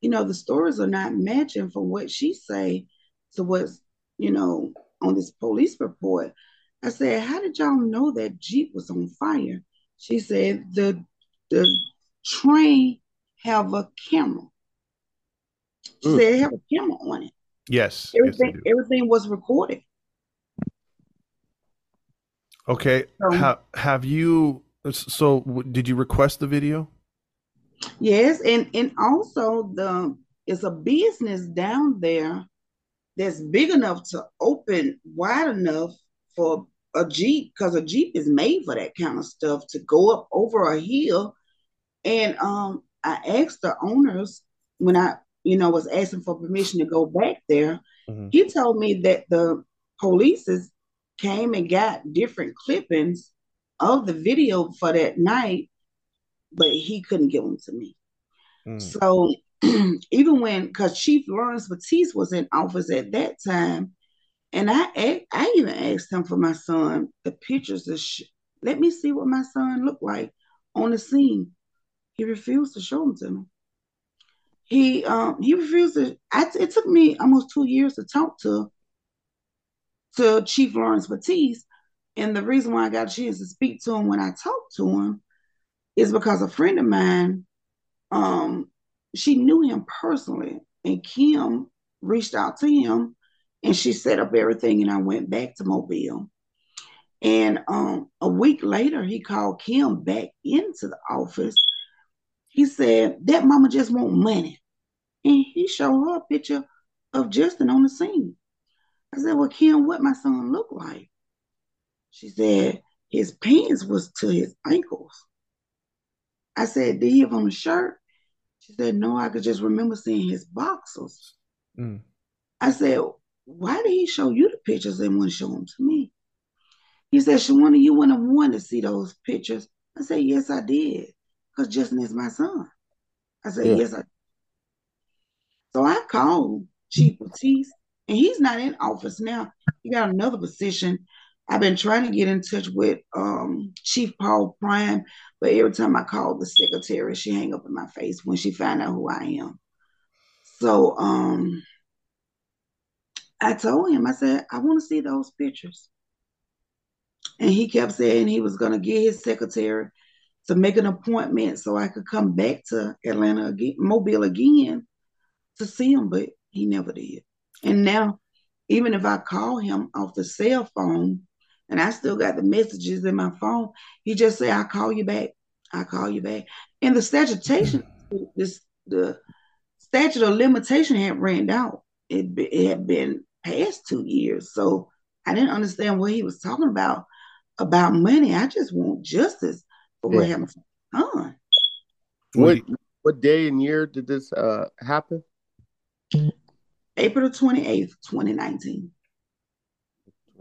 you know, the stories are not matching from what she say to what's, you know, on this police report. I said, how did y'all know that Jeep was on fire? She said the the train have a camera. She Mm. said it have a camera on it. Yes. yes Everything do. everything was recorded. Okay. So- Ha- have you? So, did you request the video? Yes, and and also the it's a business down there that's big enough to open wide enough for a Jeep because a Jeep is made for that kind of stuff to go up over a hill. And um I asked the owners when I, you know, was asking for permission to go back there, Mhm. he told me that the polices came and got different clippings of the video for that night, but he couldn't give them to me. Mm. So even when, because Chief Lawrence Battiste was in office at that time, and I I even asked him for my son the pictures to sh- let me see what my son looked like on the scene. He refused to show them to me. He um he refused to. I, it took me almost two years to talk to to Chief Lawrence Battiste, and the reason why I got a chance to speak to him when I talked to him is because a friend of mine um she knew him personally and kim reached out to him and she set up everything and i went back to mobile. And um a week later he called kim back into the office. He said that mama just want money. And he showed her a picture of justin on the scene. I said well kim what my son look like? She said his pants was to his ankles i said did he have on a shirt she said, No, I could just remember seeing his boxers. Mm. I said, Why did he show you the pictures and wouldn't show them to me? He said, Shawana, you wouldn't have wanted to see those pictures. I said, Yes, I did. Because Justin is my son. I said, Yeah. Yes, I So I called Chief Battiste, and he's not in office now. He got another position. I've been trying to get in touch with um, Chief Paul Prine, but every time I call the secretary, she hang up in my face when she find out who I am. So um, I told him, I said, I want to see those pictures. And he kept saying he was going to get his secretary to make an appointment so I could come back to Atlanta again, Mobile again to see him, but he never did. And now, even if I call him off the cell phone, and I still got the messages in my phone, he just said, "I'll call you back. I'll call you back." And the statutation, this the statute of limitation had ran out. It, it had been past two years, so I didn't understand what he was talking about about money. I just want justice for what Yeah. happened to. What what day and year did this uh happen? April twenty eighth, twenty nineteen.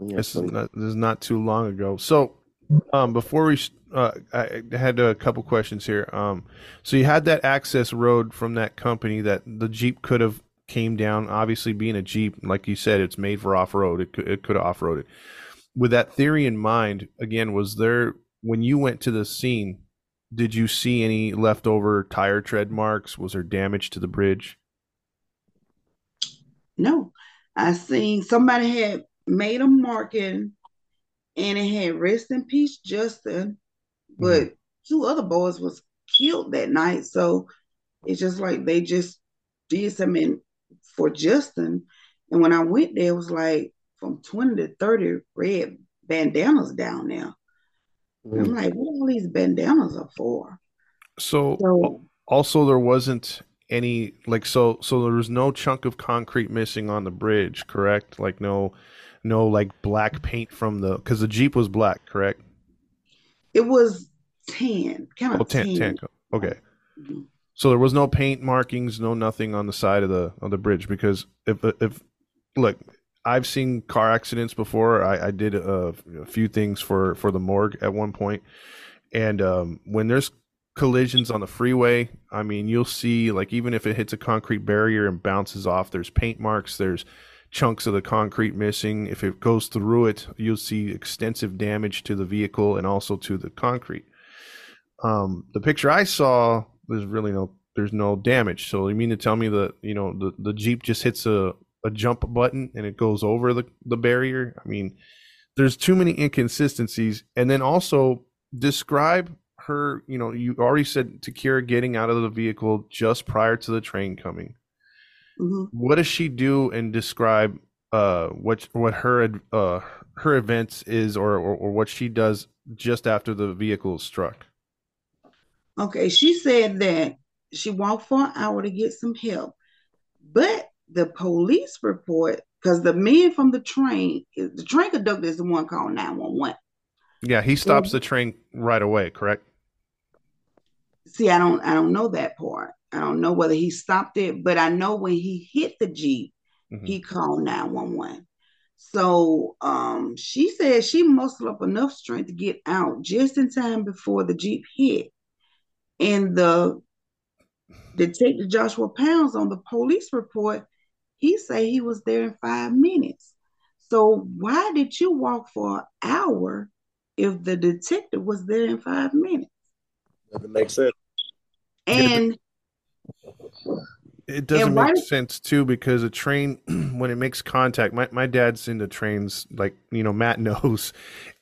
Yeah, This so- is not this is not too long ago. So, um, before we, uh, I I had a couple questions here. Um, so you had that access road from that company that the Jeep could have came down. Obviously, being a Jeep, like you said, it's made for off road. It could it could have off roaded. With that theory in mind, again, was there when you went to the scene? Did you see any leftover tire tread marks? Was there damage to the bridge? No, I seen somebody had made a marking and it had rest in peace Justin, but mm-hmm. two other boys was killed that night. So it's just like they just did something for Justin. And when I went there, it was like from 20 to 30 red bandanas down there. Mm. I'm like, what all these bandanas are for? So, so also there wasn't any like so so there was no chunk of concrete missing on the bridge, correct? Like no no like black paint from the because the Jeep was black, correct? It was tan, kind of oh, tan. tan. Okay. Mm-hmm. So there was no paint markings, no nothing on the side of the of the bridge because if if look, I've seen car accidents before. I, I did a, a, few things for for the morgue at one point, and um, when there's collisions on the freeway, I mean, you'll see like even if it hits a concrete barrier and bounces off, there's paint marks, there's chunks of the concrete missing. If it goes through it, you'll see extensive damage to the vehicle and also to the concrete. Um, the picture I saw, there's really no there's no damage. So you mean to tell me that you know the, the Jeep just hits a a jump button and it goes over the, the barrier. I mean, there's too many inconsistencies. And then also describe her, you know, you already said Takira getting out of the vehicle just prior to the train coming. Mm-hmm. What does she do and describe uh what what her uh her events is or, or, or what she does just after the vehicle is struck? Okay, she said that she walked for an hour to get some help, but the police report because the man from the train, the train conductor is the one called 911. Yeah, he stops so, the train right away, correct? See, I don't I don't know that part. I don't know whether he stopped it, but I know when he hit the Jeep, mm-hmm. he called 911. So um, she said she mustered up enough strength to get out just in time before the Jeep hit. And the Detective Joshua Pounds on the police report he say he was there in five minutes. So why did you walk for an hour if the detective was there in five minutes? Doesn't make sense. And it doesn't make sense too because a train when it makes contact my, my dad's into trains like you know matt knows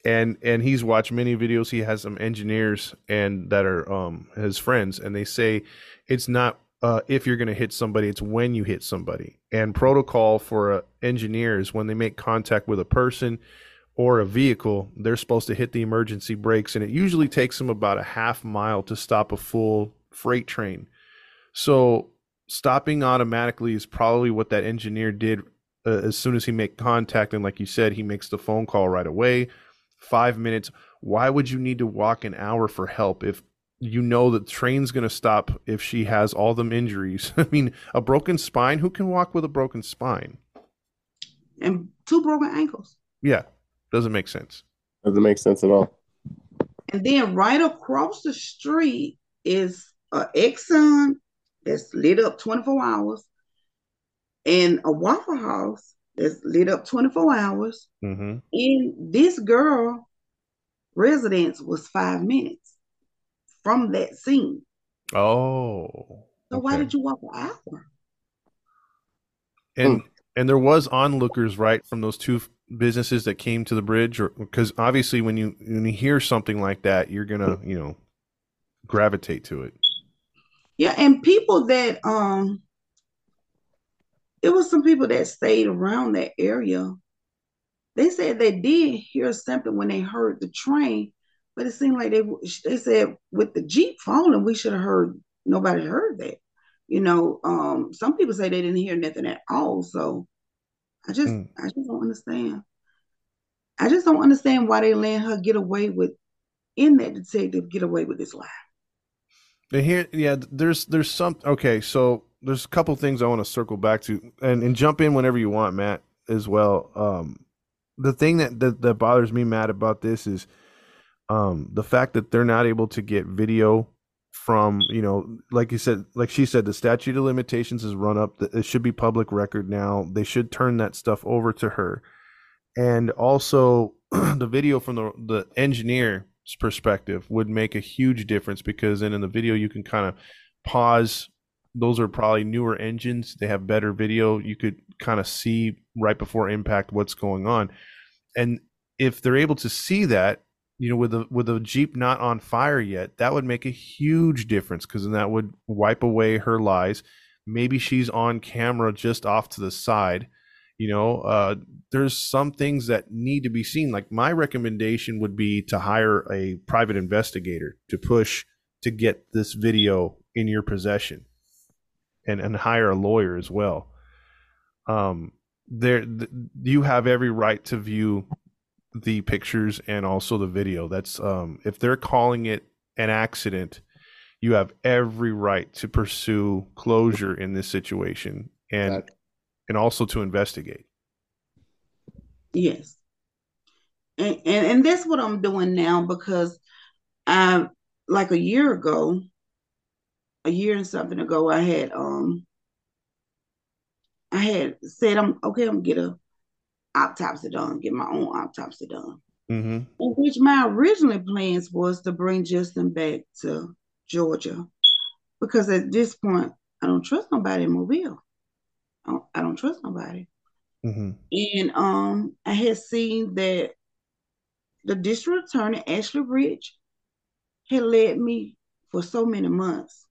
and and he's watched many videos he has some engineers and that are um his friends and they say it's not uh, if you're going to hit somebody, it's when you hit somebody. And protocol for uh, engineers when they make contact with a person or a vehicle, they're supposed to hit the emergency brakes, and it usually takes them about a half mile to stop a full freight train. So stopping automatically is probably what that engineer did uh, as soon as he made contact, and like you said, he makes the phone call right away. Five minutes. Why would you need to walk an hour for help if you know that train's going to stop if she has all them injuries. I mean, a broken spine. Who can walk with a broken spine? And two broken ankles. Yeah, doesn't make sense. Doesn't make sense at all. And then right across the street is a Exxon that's lit up 24 hours and a Waffle House that's lit up 24 hours. Mm-hmm. And this girl residence was five minutes from that scene. Oh. So okay. why did you walk an hour? And hmm. and there was onlookers right from those two businesses that came to the bridge, or because obviously when you when you hear something like that, you're gonna you know gravitate to it. Yeah, and people that um, it was some people that stayed around that area. They said they did hear something when they heard the train, but it seemed like they they said with the Jeep falling, we should have heard nobody heard that. You know, um, some people say they didn't hear nothing at all. So I just mm. I just don't understand. I just don't understand why they let her get away with in that detective get away with this lie. Here, yeah, there's there's some okay. So there's a couple things I want to circle back to, and and jump in whenever you want, Matt, as well. Um, the thing that that, that bothers me, Matt, about this is um, the fact that they're not able to get video from you know like you said like she said the statute of limitations is run up it should be public record now they should turn that stuff over to her and also the video from the the engineer's perspective would make a huge difference because then in the video you can kind of pause those are probably newer engines they have better video you could kind of see right before impact what's going on and if they're able to see that you know, with the with the Jeep not on fire yet, that would make a huge difference because then that would wipe away her lies. Maybe she's on camera just off to the side. You know, uh, there's some things that need to be seen. Like my recommendation would be to hire a private investigator to push to get this video in your possession, and and hire a lawyer as well. Um, there, th- you have every right to view the pictures and also the video. That's um, if they're calling it an accident, you have every right to pursue closure in this situation and That- and also to investigate. Yes. And, and and that's what I'm doing now because I like a year ago, a year and something ago, I had um I had said I'm okay, I'm gonna get a autopsy done, get my own autopsy done. Mm-hmm. In which my original plans was to bring Justin back to Georgia. Because at this point I don't trust nobody in Mobile. I don't, I don't trust nobody. Mm-hmm. And um, I had seen that the district attorney, Ashley Rich, had led me for so many months.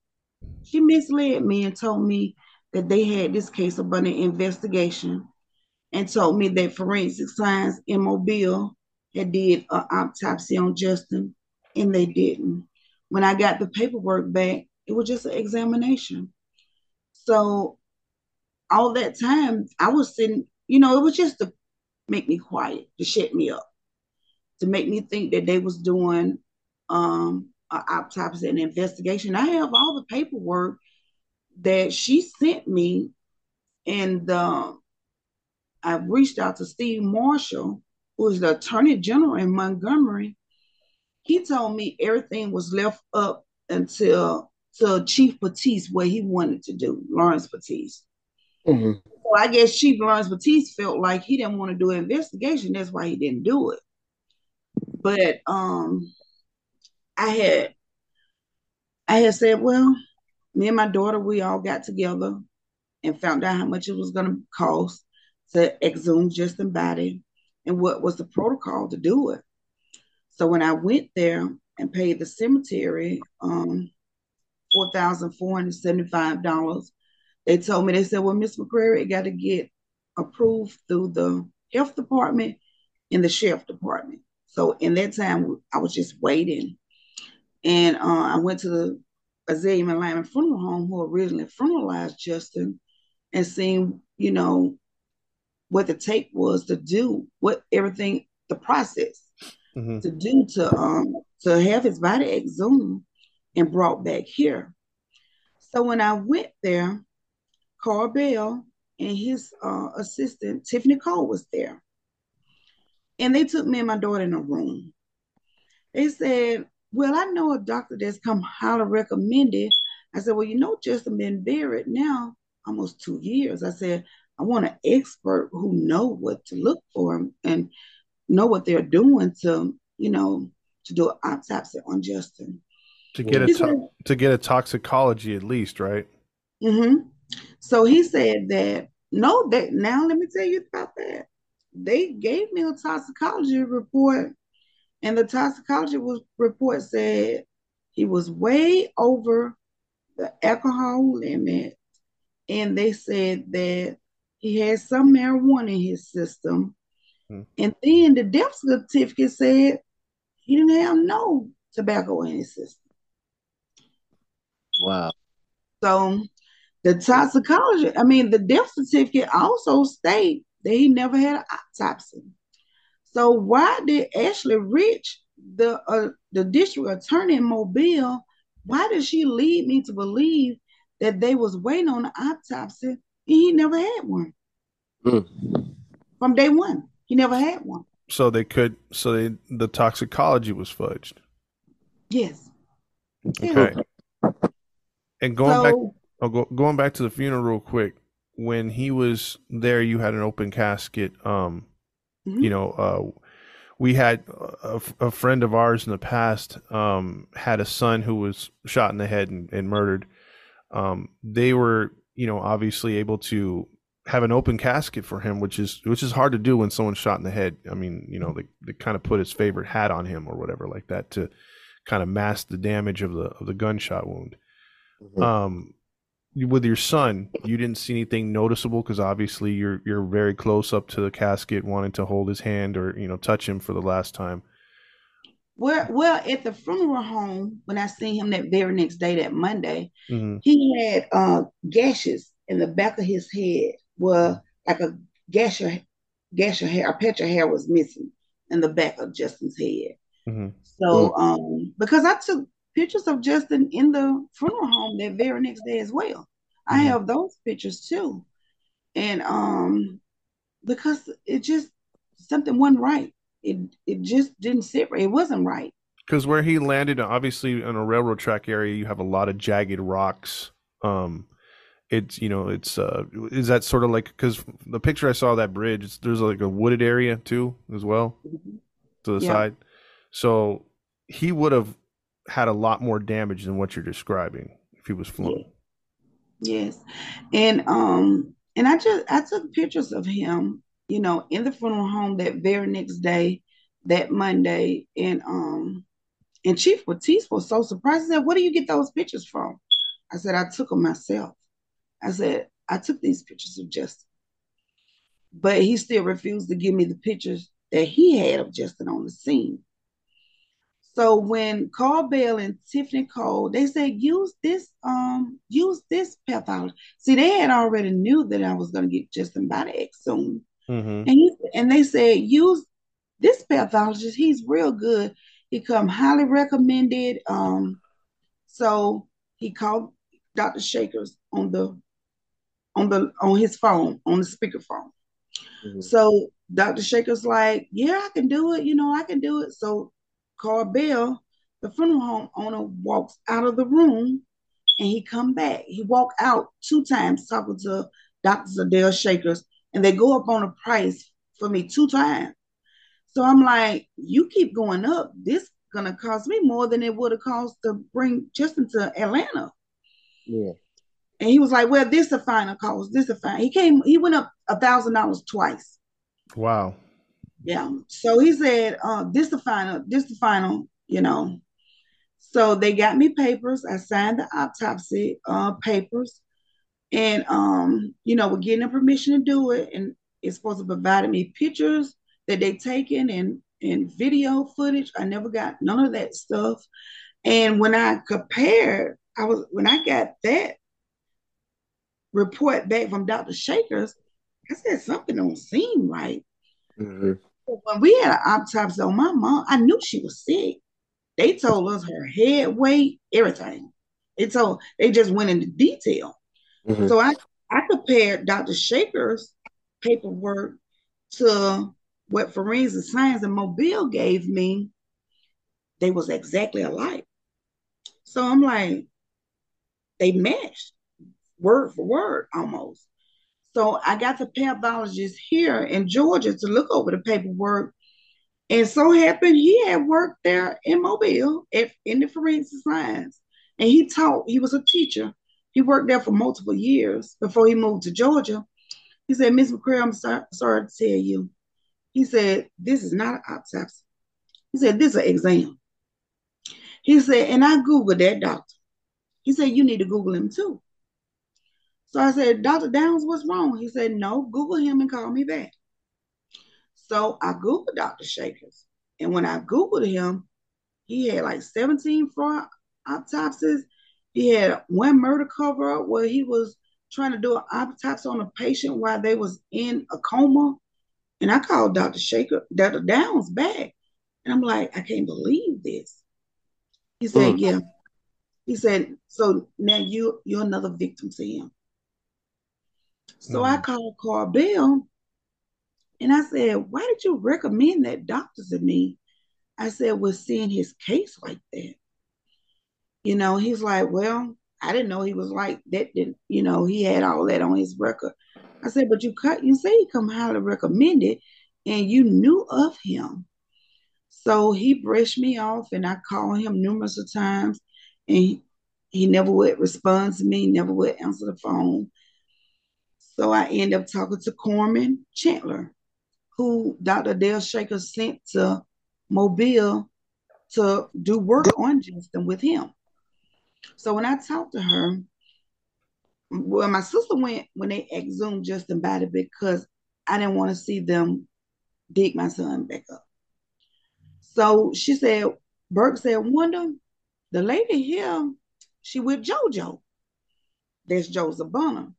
She misled me and told me that they had this case up under investigation and told me that forensic science in Mobile had did an autopsy on Justin, and they didn't. When I got the paperwork back, it was just an examination. So all that time I was sitting, you know, it was just to make me quiet, to shut me up, to make me think that they was doing um an autopsy and investigation. I have all the paperwork that she sent me, and uh, I reached out to Steve Marshall, who is the Attorney General in Montgomery. He told me everything was left up until to Chief Battiste what he wanted to do, Lawrence Battiste. Mhm. I guess Chief Lawrence Battiste felt like he didn't want to do an investigation. That's why he didn't do it. But um, I had I had said, well, me and my daughter, we all got together and found out how much it was going to cost to exhume Justin body and what was the protocol to do it. So when I went there and paid the cemetery um, $4,475 they told me they said, "Well, Miss McCreary, it got to get approved through the health department and the sheriff department." So in that time, I was just waiting, and uh, I went to the Azalea and Lyman Funeral Home, who originally funeralized Justin, and seen, you know, what the tape was to do, what everything, the process Mm-hmm. to do to um to have his body exhumed and brought back here. So when I went there, Carl Bell and his uh, assistant Tiffany Cole was there, and they took me and my daughter in a room. They said, "Well, I know a doctor that's come highly recommended." I said, "Well, you know, Justin been buried now almost two years." I said, "I want an expert who know what to look for and know what they're doing to, you know, to do an autopsy on Justin." To get a to- to get a toxicology at least, right? hmm So he said that no, that now let me tell you about that. They gave me a toxicology report, and the toxicology was, report said he was way over the alcohol limit, and they said that he had some marijuana in his system, Hmm. and then the death certificate said he didn't have no tobacco in his system. Wow. So the toxicology, I mean, the death certificate also state that he never had an autopsy. So why did Ashley Rich, the uh, the district attorney in Mobile, why did she lead me to believe that they was waiting on an autopsy and he never had one Mm. from day one? He never had one. So they could. So they the toxicology was fudged. Yes. Okay. And going back, So oh, go, going back to the funeral real quick. When he was there, you had an open casket. Um, Mhm. you know, uh, we had a, a friend of ours in the past um, had a son who was shot in the head and, and murdered. Um, they were, you know, obviously able to have an open casket for him, which is which is hard to do when someone's shot in the head. I mean, you know, they, they kind of put his favorite hat on him or whatever like that to kind of mask the damage of the of the gunshot wound. Mhm. Um, with your son, you didn't see anything noticeable because obviously you're you're very close up to the casket, wanting to hold his hand or you know touch him for the last time. well, well, at the funeral home, when I seen him that very next day, that Monday, hmm he had uh gashes in the back of his head where like a gash of gash of hair, a patch of hair was missing in the back of Justin's head. hmm So um because I took pictures of Justin in the funeral home that very next day as well. I Mhm. have those pictures too. And um because it just something wasn't right. It it just didn't sit right. It wasn't right. Because where he landed, obviously in a railroad track area, you have a lot of jagged rocks. Um, it's you know, it's uh, is that sort of like because the picture I saw of that bridge, it's, there's like a wooded area too as well to the Yeah. side. So he would have had a lot more damage than what you're describing if he was flown. Yes. And um and I just I took pictures of him, you know, in the funeral home that very next day, that Monday. And um and Chief Battiste was so surprised. He said, Where do you get those pictures from? I said, I took them myself. I said, I took these pictures of Justin. But he still refused to give me the pictures that he had of Justin on the scene. So when Carl Bell and Tiffany Cole, they said use this, um, use this pathology. See, they had already knew that I was gonna get Justin X soon. Mm-hmm. And he, and they said use this pathologist, he's real good. He come highly recommended. Um, so he called Dr. Shakers on the on the on his phone, on the speakerphone. Mhm. So Dr. Shaker's like, yeah, I can do it. You know, I can do it. So Carl Bell, the funeral home owner, walks out of the room and he come back. He walked out two times talking to Dr. Zadell Shakers and they go up on the price for me two times. So I'm like, you keep going up. This gonna cost me more than it would have cost to bring Justin to Atlanta. Yeah. And he was like, well, this a final cost. This a fine. He came, he went up a thousand dollars twice. Wow. Yeah. So he said, uh, this the final, this the final, you know. So they got me papers. I signed the autopsy uh papers. And um, you know, we're getting them permission to do it. And it's supposed to provide me pictures that they taken and and video footage. I never got none of that stuff. And when I compared, I was when I got that report back from Dr. Shakers, I said something don't seem right. Mhm. When we had an autopsy on my mom, I knew she was sick. They told us her head weight, everything. They told they just went into detail. Mhm. So I, I compared Dr. Shaker's paperwork to what forensic science and Mobile gave me. They was exactly alike. So I'm like, they matched word for word almost. So I got the pathologist here in Georgia to look over the paperwork. And so happened he had worked there in Mobile at, in the forensic science. And he taught, he was a teacher. He worked there for multiple years before he moved to Georgia. He said, Miss McCreary, I'm so, sorry to tell you. He said, this is not an autopsy. He said, this is an exam. He said, and I Googled that doctor. He said, you need to Google him too. So I said, Dr. Downs, what's wrong? He said, no, Google him and call me back. So I Googled Dr. Shakers. And when I Googled him, he had like 17 fraud autopsies. He had one murder cover up where he was trying to do an autopsy on a patient while they was in a coma. And I called Dr. Shaker, Dr. Downs back. And I'm like, I can't believe this. He said, Mm. yeah. He said, so now you you're another victim to him. So I mm-hmm. called Carl Bell and I said, why did you recommend that doctor to me? I said, we're seeing his case like that. You know, he's like, well, I didn't know he was like that. Didn't you know he had all that on his record? I said, but you cut. You say he come highly recommended, and you knew of him. So he brushed me off, and I called him numerous of times, and he, he never would respond to me, never would answer the phone. So I end up talking to Corman Chandler, who Dr. Dale Shaker sent to Mobile to do work on Justin with him. So when I talked to her, well, my sister went when they exhumed Justin body because I didn't want to see them dig my son back up. So she said, Burke said, Wonder, the lady here, she with JoJo. That's Joseph Bonner.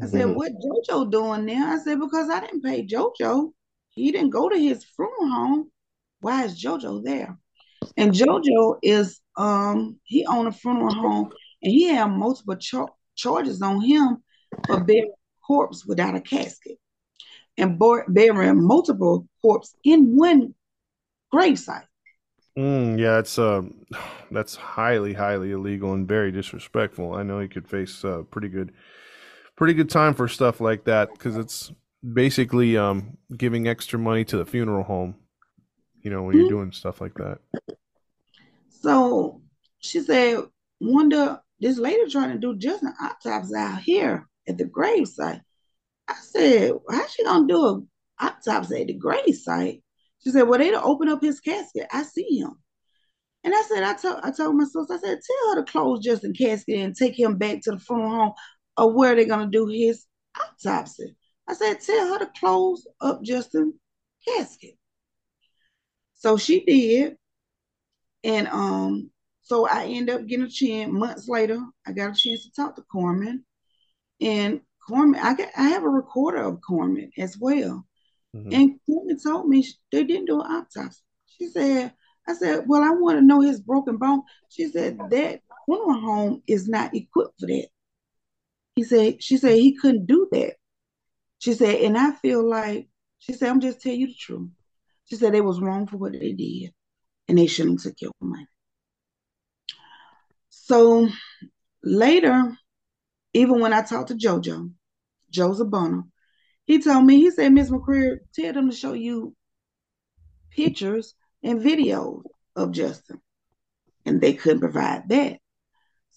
I said, Mhm. what JoJo doing there? I said, because I didn't pay JoJo. He didn't go to his funeral home. Why is JoJo there? And JoJo is um he owned a funeral home and he had multiple char- charges on him for burying a corpse without a casket and bur- burying multiple corpses in one gravesite. Mm, yeah, it's um, that's highly, highly illegal and very disrespectful. I know he could face uh, pretty good, pretty good time for stuff like that because it's basically um giving extra money to the funeral home. You know, when you're Mhm. doing stuff like that. So she said, Wonder, this lady trying to do just an autopsy out here at the gravesite. I said, how's she gonna do an autopsy at the gravesite? She said, Well, they'll open up his casket. I see him. And I said, I told I told my sister, I said, tell her to close Justin casket and take him back to the funeral home or where they're gonna do his autopsy. I said, tell her to close up Justin casket. So she did. And um, so I end up getting a chance months later. I got a chance to talk to Corman, and Corman, I got I have a recorder of Corman as well. Mhm. And Corman told me they didn't do an autopsy. She said, I said, well, I want to know his broken bone. She said that funeral home is not equipped for that. He said, she said he couldn't do that. She said, and I feel like she said, I'm just telling you the truth. She said they was wrong for what they did, and they shouldn't have took your money. So later, even when I talked to JoJo, Joseph Bonner, he told me, he said, Miss McCreary, tell them to show you pictures and videos of Justin. And they couldn't provide that.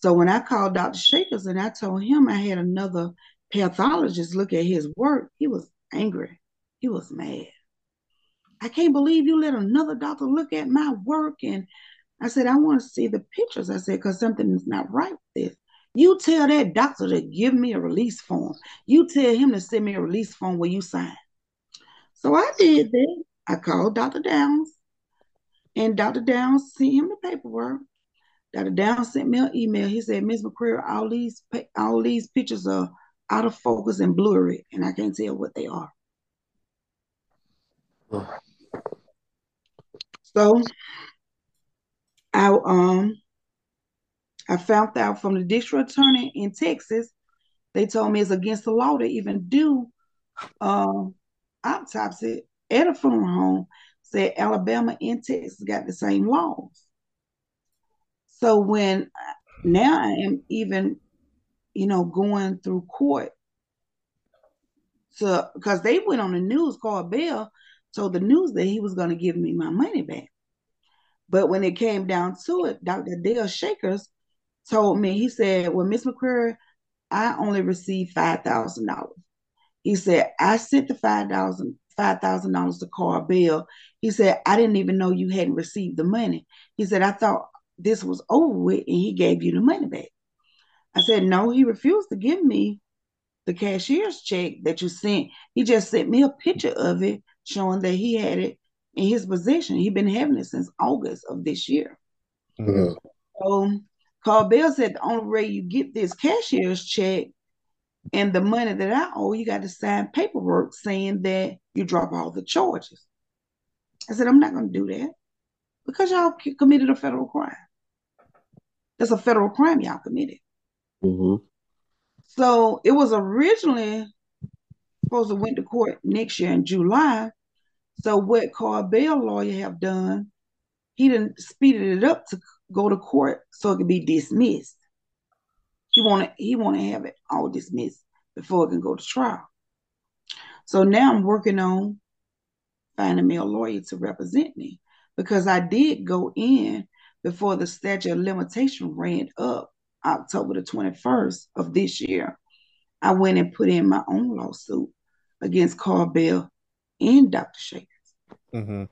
So when I called Dr. Shakers and I told him I had another pathologist look at his work, he was angry. He was mad. I can't believe you let another doctor look at my work. And I said, I want to see the pictures. I said, because something is not right with this. You tell that doctor to give me a release form. You tell him to send me a release form where you sign. So I did that. I called Dr. Downs, and Dr. Downs sent him the paperwork. Dr. Down sent me an email. He said, Ms. McCreary, all these all these pictures are out of focus and blurry, and I can't tell what they are. So I um I found out from the district attorney in Texas, they told me it's against the law to even do um autopsy at a funeral home. Said Alabama and Texas got the same laws. So when now I am even, you know, going through court So because they went on the news, Carl Bell, told the news that he was going to give me my money back. But when it came down to it, Dr. Dale Shakers told me, he said, Well, Miss McCreary, I only received five thousand dollars. He said, I sent the five thousand five thousand dollars to Carl Bell. He said, I didn't even know you hadn't received the money. He said, I thought this was over with and he gave you the money back. I said, No, he refused to give me the cashier's check that you sent. He just sent me a picture of it showing that he had it in his possession. He'd been having it since August of this year. Mhm. So Carl Bell said the only way you get this cashier's check and the money that I owe, you got to sign paperwork saying that you drop all the charges. I said, I'm not going to do that because y'all committed a federal crime. That's a federal crime y'all committed. hmm So it was originally supposed to went to court next year in July. So what Carl Bell lawyer have done, he didn't speeded it up to go to court so it could be dismissed. he wanted he want to have it all dismissed before it can go to trial. So now I'm working on finding me a lawyer to represent me because I did go in before the statute of limitation ran up October the 21st of this year. I went and put in my own lawsuit against Carl Bell and Dr. Shakers. Mm-hmm.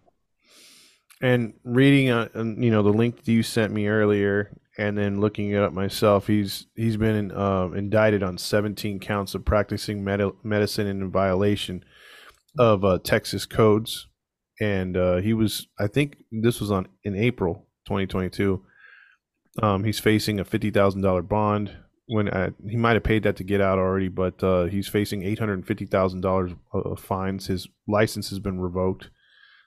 And reading, uh, you know, the link you sent me earlier, and then looking it up myself, he's he's been uh, indicted on 17 counts of practicing med- medicine in violation of uh, Texas codes, and uh, he was, I think, this was on in April 2022. Um, he's facing a fifty thousand dollar bond. When I, he might have paid that to get out already, but uh, he's facing eight hundred fifty thousand dollars of fines. His license has been revoked,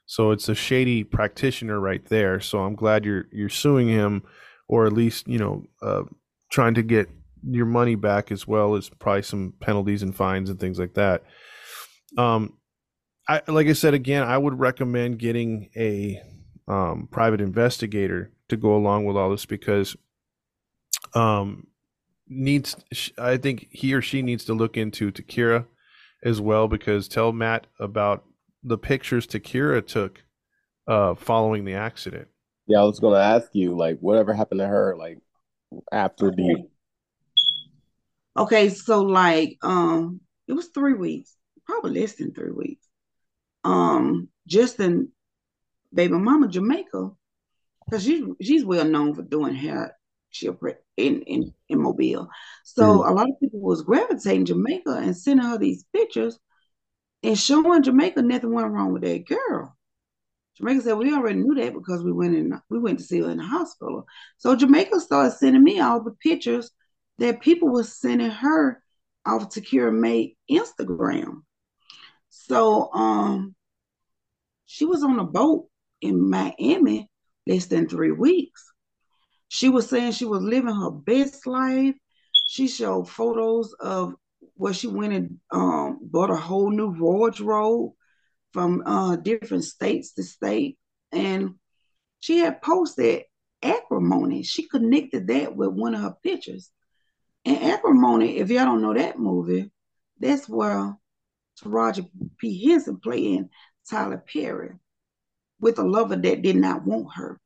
so it's a shady practitioner right there. So I'm glad you're you're suing him, or at least you know uh, trying to get your money back as well as probably some penalties and fines and things like that. Um, I like I said again, I would recommend getting a um, private investigator to go along with all this because um needs I think he or she needs to look into Takira as well because tell Matt about the pictures Takira took uh following the accident. Yeah, I was gonna ask you, like, whatever happened to her, like after the Okay, so like um it was three weeks, probably less than three weeks. Um Justin baby mama Jamaica, because she's she's well known for doing hair shipwreck in, in, in Mobile. So mm. a lot of people was gravitating Jamaica and sending her these pictures and showing Jamaica nothing went wrong with that girl. Jamaica said we already knew that because we went in we went to see her in the hospital. So Jamaica started sending me all the pictures that people were sending her off Takira May Instagram. So um she was on a boat in Miami less than three weeks. She was saying she was living her best life. She showed photos of where she went and um, bought a whole new wardrobe from uh, different states to state. And she had posted acrimony. She connected that with one of her pictures. And acrimony, if y'all don't know that movie, that's where Taraji P. Henson playing Tyler Perry with a lover that did not want her,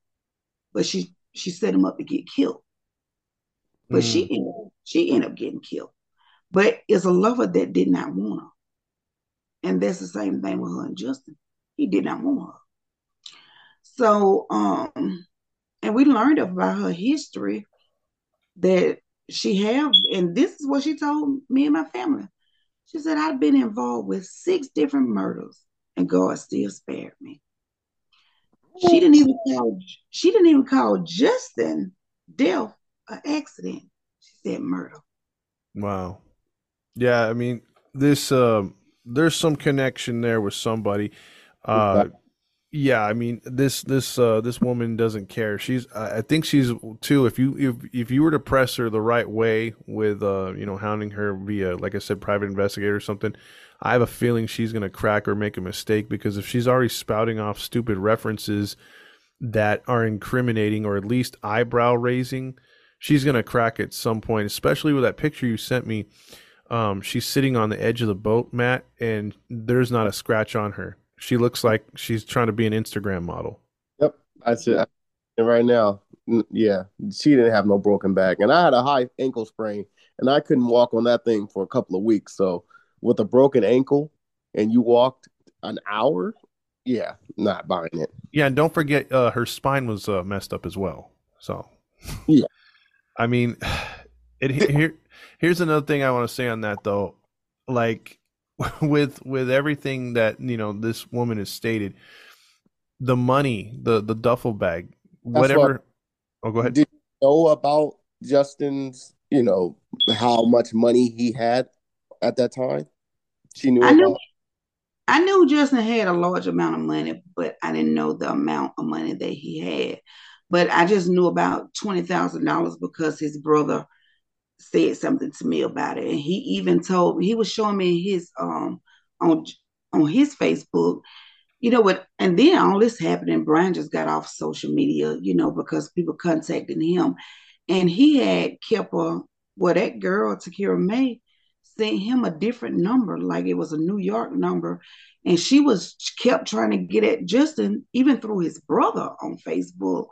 but she she set him up to get killed. But mm. she ended, she ended up getting killed. But it's a lover that did not want her. And that's the same thing with her and Justin. He did not want her. So um and we learned about her history that she have, and this is what she told me and my family. She said, I've been involved with six different murders, and God still spared me. She didn't even call she didn't even call Justin death an accident. She said murder. Wow. Yeah, I mean this uh, there's some connection there with somebody. Uh yeah, I mean this this uh this woman doesn't care. She's I think she's too if you if if you were to press her the right way with uh you know hounding her via like I said private investigator or something, I have a feeling she's going to crack or make a mistake because if she's already spouting off stupid references that are incriminating or at least eyebrow raising, she's going to crack at some point, especially with that picture you sent me. Um, she's sitting on the edge of the boat, Matt, and there's not a scratch on her. She looks like she's trying to be an Instagram model. Yep, I see. And right now, yeah, she didn't have no broken back, and I had a high ankle sprain, and I couldn't walk on that thing for a couple of weeks. So with a broken ankle and you walked an hour, yeah, not buying it. Yeah, and don't forget uh, her spine was uh, messed up as well. So, yeah, I mean, it here. Here's another thing I want to say on that though, like with with everything that you know this woman has stated, the money, the the duffel bag, whatever. What, oh, go ahead. Did you know about Justin's? You know how much money he had at that time? She knew. I knew. I knew Justin had a large amount of money, but I didn't know the amount of money that he had. But I just knew about twenty thousand dollars because his brother said something to me about it, and he even told me he was showing me his um on on his Facebook. You know what? And then all this happened, and Brian just got off social media, you know, because people contacting him, and he had kept a Well, that girl, Takira May, sent him a different number, like it was a New York number. And she was kept trying to get at Justin, even through his brother on Facebook.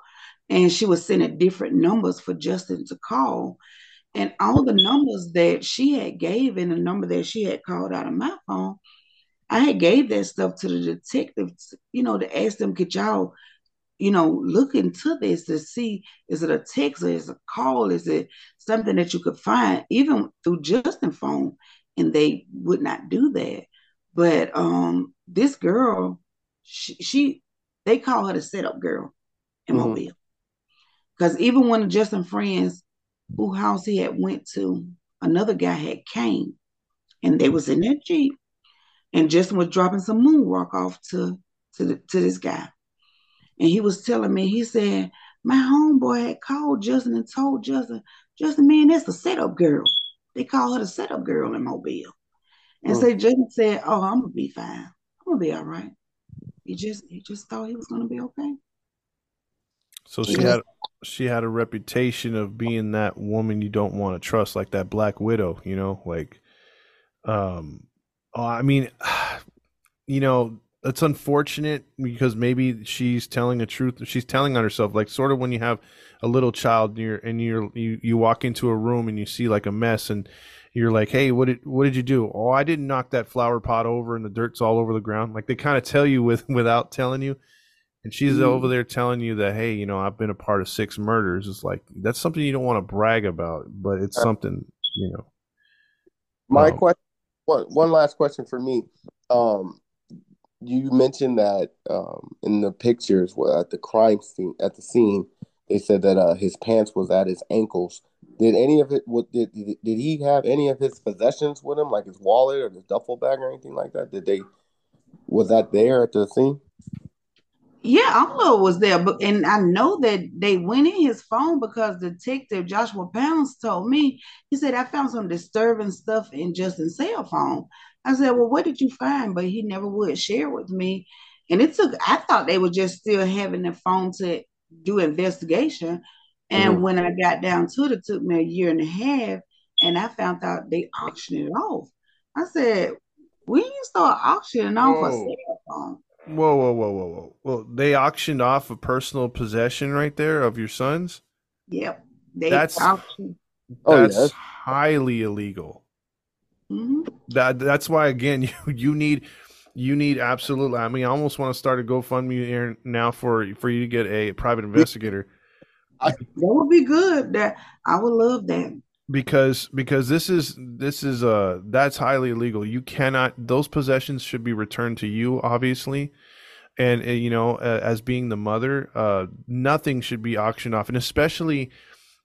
And she was sending different numbers for Justin to call. And all the numbers that she had gave and the number that she had called out of my phone, I had gave that stuff to the detectives, you know, to ask them, could y'all you know, look into this to see is it a text or is it a call? Is it something that you could find even through Justin phone? And they would not do that. But um this girl, she, she they call her the setup girl in mm-hmm. Mobile. Because even when Justin friends who house he had went to, another guy had came and they was in their Jeep and Justin was dropping some moon rock off to to the, to this guy. And he was telling me, he said, my homeboy had called Justin and told Justin, Justin, man, that's a setup girl. They call her the setup girl in Mobile. And oh. so Justin said, Oh, I'm gonna be fine. I'm gonna be all right. He just he just thought he was gonna be okay. So she had she had a reputation of being that woman you don't want to trust, like that Black Widow, you know, like um oh, I mean you know, it's unfortunate because maybe she's telling the truth. She's telling on herself, like sort of when you have a little child and you're and you're you, you walk into a room and you see like a mess and you're like, hey, what did what did you do? Oh, I didn't knock that flower pot over and the dirt's all over the ground. Like they kind of tell you with without telling you. And she's mm. over there telling you that, hey, you know, I've been a part of six murders. It's like that's something you don't want to brag about, but it's something, you know. My um, question one one last question for me. Um you mentioned that um, in the pictures at the crime scene at the scene they said that uh, his pants was at his ankles did any of it what did, did did he have any of his possessions with him like his wallet or his duffel bag or anything like that did they was that there at the scene yeah, Amlo was there, but and I know that they went in his phone because Detective Joshua Pounds told me he said I found some disturbing stuff in Justin's cell phone. I said, Well, what did you find? But he never would share with me. And it took, I thought they were just still having the phone to do investigation. And mm-hmm. when I got down to it, it took me a year and a half. And I found out they auctioned it off. I said, When you start auctioning off whoa. a cell phone? Whoa, whoa, whoa, whoa, whoa. Well, they auctioned off a personal possession right there of your son's? Yep. They that's auctioned. That's oh, highly illegal. Mm-hmm. That that's why again you you need you need absolutely. I mean, I almost want to start a GoFundMe here now for for you to get a private investigator. I, that would be good. That I would love that because because this is this is uh that's highly illegal. You cannot those possessions should be returned to you, obviously. And uh, you know, uh, as being the mother, uh, nothing should be auctioned off, and especially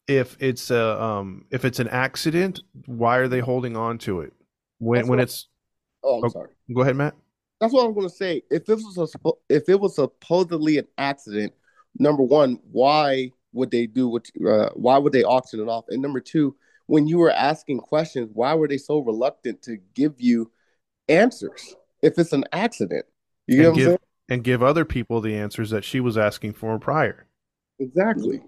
if it's a um if it's an accident, why are they holding on to it when That's when what, it's? Oh, I'm oh, sorry. Go ahead, Matt. That's what I'm going to say. If this was a, if it was supposedly an accident, number one, why would they do what? Uh, why would they auction it off? And number two, when you were asking questions, why were they so reluctant to give you answers if it's an accident? You know what give, I'm saying? And give other people the answers that she was asking for prior. Exactly.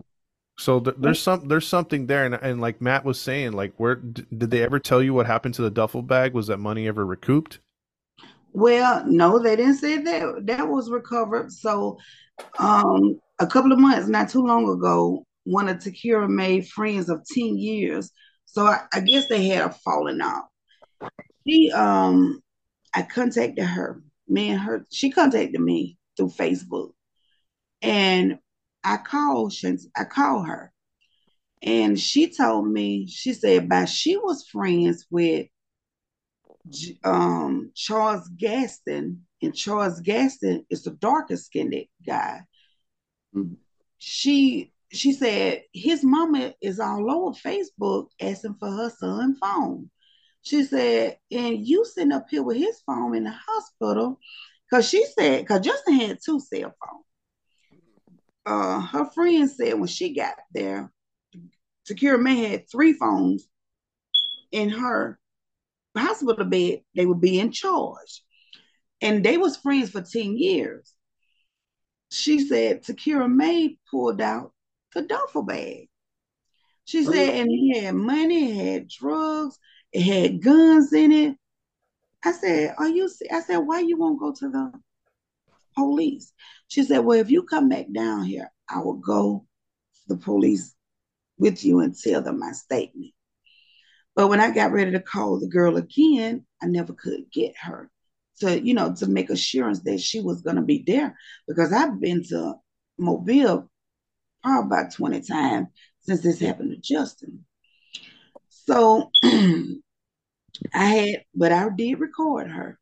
So th- there's some there's something there, and, and like Matt was saying, like where d- did they ever tell you what happened to the duffel bag? Was that money ever recouped? Well, no, they didn't say that that was recovered. So, um, a couple of months, not too long ago, one of Takira May's friends of ten years. So I, I guess they had a falling out. She, um, I contacted her. Me and her, she contacted me through Facebook, and I called I called her. And she told me, she said, by she was friends with um, Charles Gaston, and Charles Gaston is the darkest skinned guy. Mm-hmm. She she said his mama is all over Facebook asking for her son phone. She said, and you sitting up here with his phone in the hospital, because she said, because Justin had two cell phones uh, her friend said when she got there, Takira May had three phones in her hospital bed. They would be in charge. And they was friends for 10 years. She said Takira May pulled out the duffel bag. She oh, said, and it had money, it had drugs, it had guns in it. I said, Are you I said, why you won't go to the police? She said, Well, if you come back down here, I will go to the police with you and tell them my statement. But when I got ready to call the girl again, I never could get her to, you know, to make assurance that she was going to be there because I've been to Mobile about 20 times since this happened to Justin. So I had, but I did record her.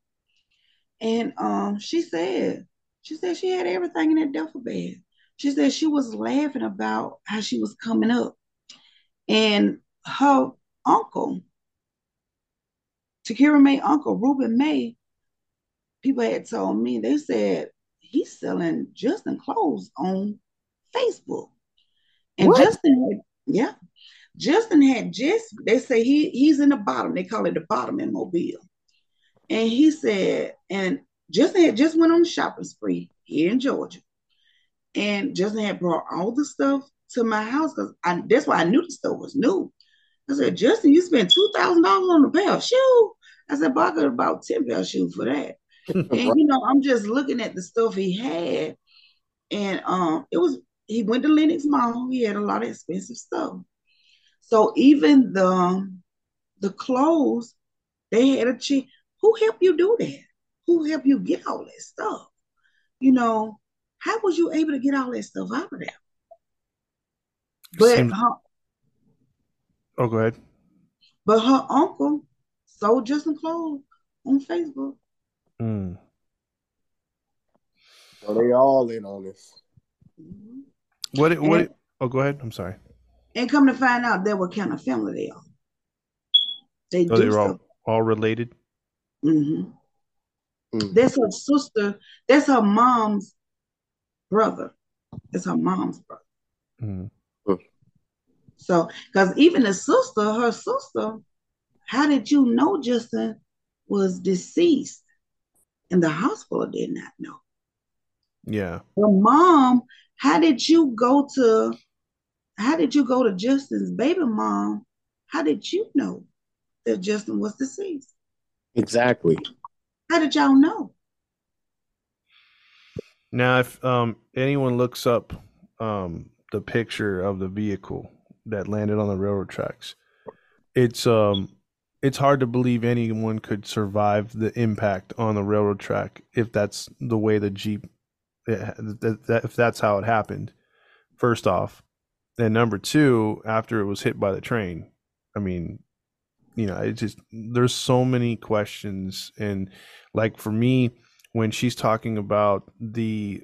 And um, she said, she said she had everything in that duffel bag. She said she was laughing about how she was coming up. And her uncle, Takira May uncle, Ruben May, people had told me, they said he's selling Justin clothes on Facebook. And what? Justin had, yeah, Justin had just, they say he he's in the bottom. They call it the bottom in Mobile. And he said, and Justin had just went on a shopping spree here in Georgia. And Justin had brought all the stuff to my house because that's why I knew the store was new. I said, Justin, you spent two thousand dollars on a pair of shoes. I said, but I got about ten pair of shoes for that. and you know, I'm just looking at the stuff he had, and um, it was he went to Lenox Mall. He had a lot of expensive stuff. So even the the clothes, they had a cheap. Who helped you do that? Who helped you get all that stuff? You know, how was you able to get all that stuff out of there? But Seems- her, Oh, go ahead. But her uncle sold Justin clothes on Facebook. Mm. So they all in on this. Mm-hmm. What? what? And, oh, go ahead. I'm sorry. And come to find out, they were kind of family they are. They oh, they were all, all related. Mm-hmm. Mm. That's her sister. That's her mom's brother. That's her mom's brother. Mm. So, because even the sister, her sister, how did you know Justin was deceased? And the hospital did not know. Yeah. Her mom, how did you go to how did you go to Justin's baby mom? How did you know that Justin was deceased? Exactly. How did y'all know? Now, if um, anyone looks up um, the picture of the vehicle, that landed on the railroad tracks. It's um it's hard to believe anyone could survive the impact on the railroad track if that's the way the jeep that, if that's how it happened first off and number two after it was hit by the train i mean you know it just there's so many questions and like for me when she's talking about the